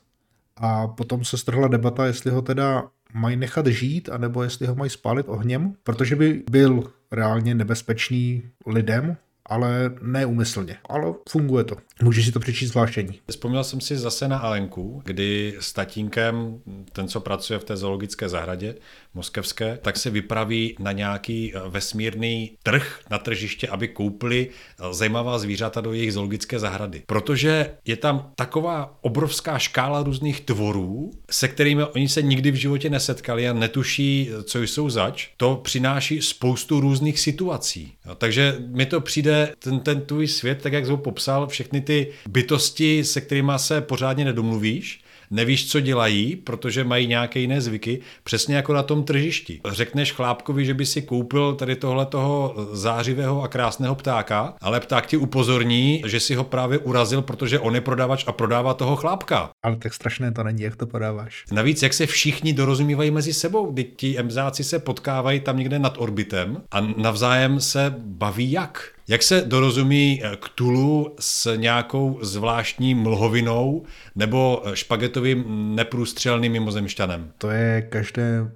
a potom se strhla debata, jestli ho teda mají nechat žít, anebo jestli ho mají spálit ohněm, protože by byl reálně nebezpečný lidem, ale neumyslně. Ale funguje to. Můžeš si to přečíst zvláštění. Vzpomněl jsem si zase na Alenku, kdy s tatínkem, ten, co pracuje v té zoologické zahradě moskevské, tak se vypraví na nějaký eh, vesmírný trh na tržiště, aby koupili eh, zajímavá zvířata do jejich zoologické zahrady. Protože je tam taková obrovská škála různých tvorů, se kterými oni se nikdy v životě nesetkali a netuší, co jsou zač. To přináší spoustu různých situací. Takže mi to přijde, ten, ten tvůj svět, tak jak jsi ho popsal, všechny ty bytosti, se kterými se pořádně nedomluvíš, nevíš, co dělají, protože mají nějaké jiné zvyky, přesně jako na tom tržišti. Řekneš chlápkovi, že by si koupil tady tohle toho zářivého a krásného ptáka, ale pták ti upozorní, že si ho právě urazil, protože on je prodavač a prodává toho chlápka. Ale tak strašné to není, jak to podáváš. Navíc, jak se všichni dorozumívají mezi sebou, kdy ti emzáci se potkávají tam někde nad orbitem a navzájem se baví jak? Jak se dorozumí k Tulu s nějakou zvláštní mlhovinou nebo špagetovým neprůstřelným mimozemšťanem? To je každé,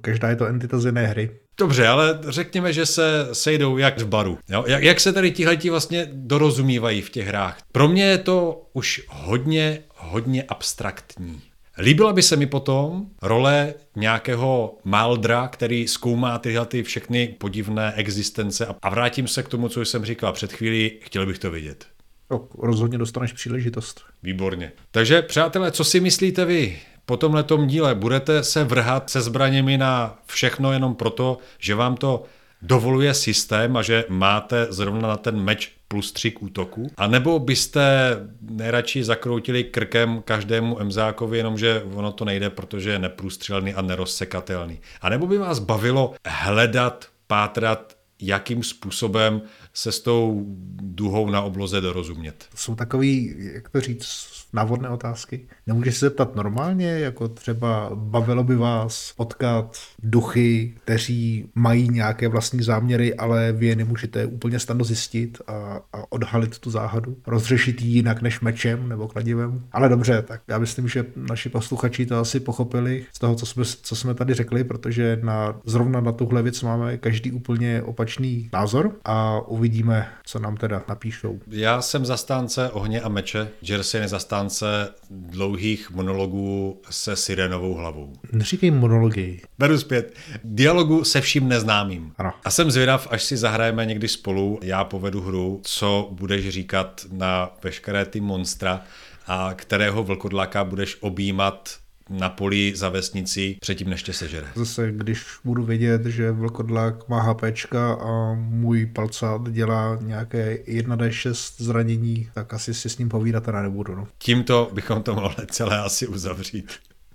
každá je to entita z jiné hry. Dobře, ale řekněme, že se sejdou jak v baru. Jo? Jak, jak se tady tihleti vlastně dorozumívají v těch hrách? Pro mě je to už hodně, hodně abstraktní. Líbila by se mi potom role nějakého Maldra, který zkoumá tyhle ty všechny podivné existence a vrátím se k tomu, co jsem říkal před chvílí, chtěl bych to vidět. No, rozhodně dostaneš příležitost. Výborně. Takže přátelé, co si myslíte vy? Po tomhle díle budete se vrhat se zbraněmi na všechno jenom proto, že vám to dovoluje systém a že máte zrovna na ten meč plus 3 k útoku? A nebo byste nejradši zakroutili krkem každému emzákovi, jenomže ono to nejde, protože je neprůstřelný a nerozsekatelný? A nebo by vás bavilo hledat, pátrat, jakým způsobem se s tou duhou na obloze dorozumět? Jsou takový, jak to říct, návodné otázky. Nemůžeš se zeptat normálně, jako třeba bavilo by vás potkat duchy, kteří mají nějaké vlastní záměry, ale vy je nemůžete úplně snadno zjistit a, a odhalit tu záhadu, rozřešit ji jinak než mečem nebo kladivem. Ale dobře, tak já myslím, že naši posluchači to asi pochopili z toho, co jsme, co jsme tady řekli, protože na, zrovna na tuhle věc máme každý úplně opačný názor a uvidíme, co nám teda napíšou. Já jsem zastánce ohně a meče, Jersey je zastánce dlouhých monologů se sirenovou hlavou. Neříkej monology. Beru zpět. Dialogu se vším neznámým. Ano. A jsem zvědav, až si zahrajeme někdy spolu, já povedu hru, co budeš říkat na veškeré ty monstra a kterého vlkodlaka budeš objímat na poli za vesnici předtím, než tě sežere. Zase, když budu vědět, že vlkodlak má HPčka a můj palcát dělá nějaké 1d6 zranění, tak asi si s ním povídat teda nebudu. No. Tímto bychom to mohli celé asi uzavřít.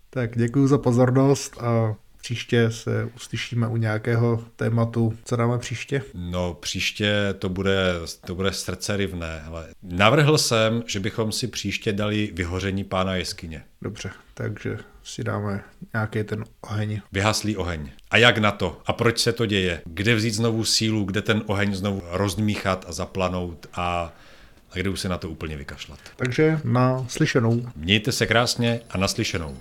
Tak děkuji za pozornost a příště se uslyšíme u nějakého tématu. Co dáme příště? No příště to bude, to bude srdce rivné. Hele. Navrhl jsem, že bychom si příště dali vyhoření pána jeskyně. Dobře, takže si dáme nějaký ten oheň. Vyhaslý oheň. A jak na to? A proč se to děje? Kde vzít znovu sílu, kde ten oheň znovu rozdmíchat a zaplanout a a kde už se na to úplně vykašlat. Takže na slyšenou. Mějte se krásně a naslyšenou.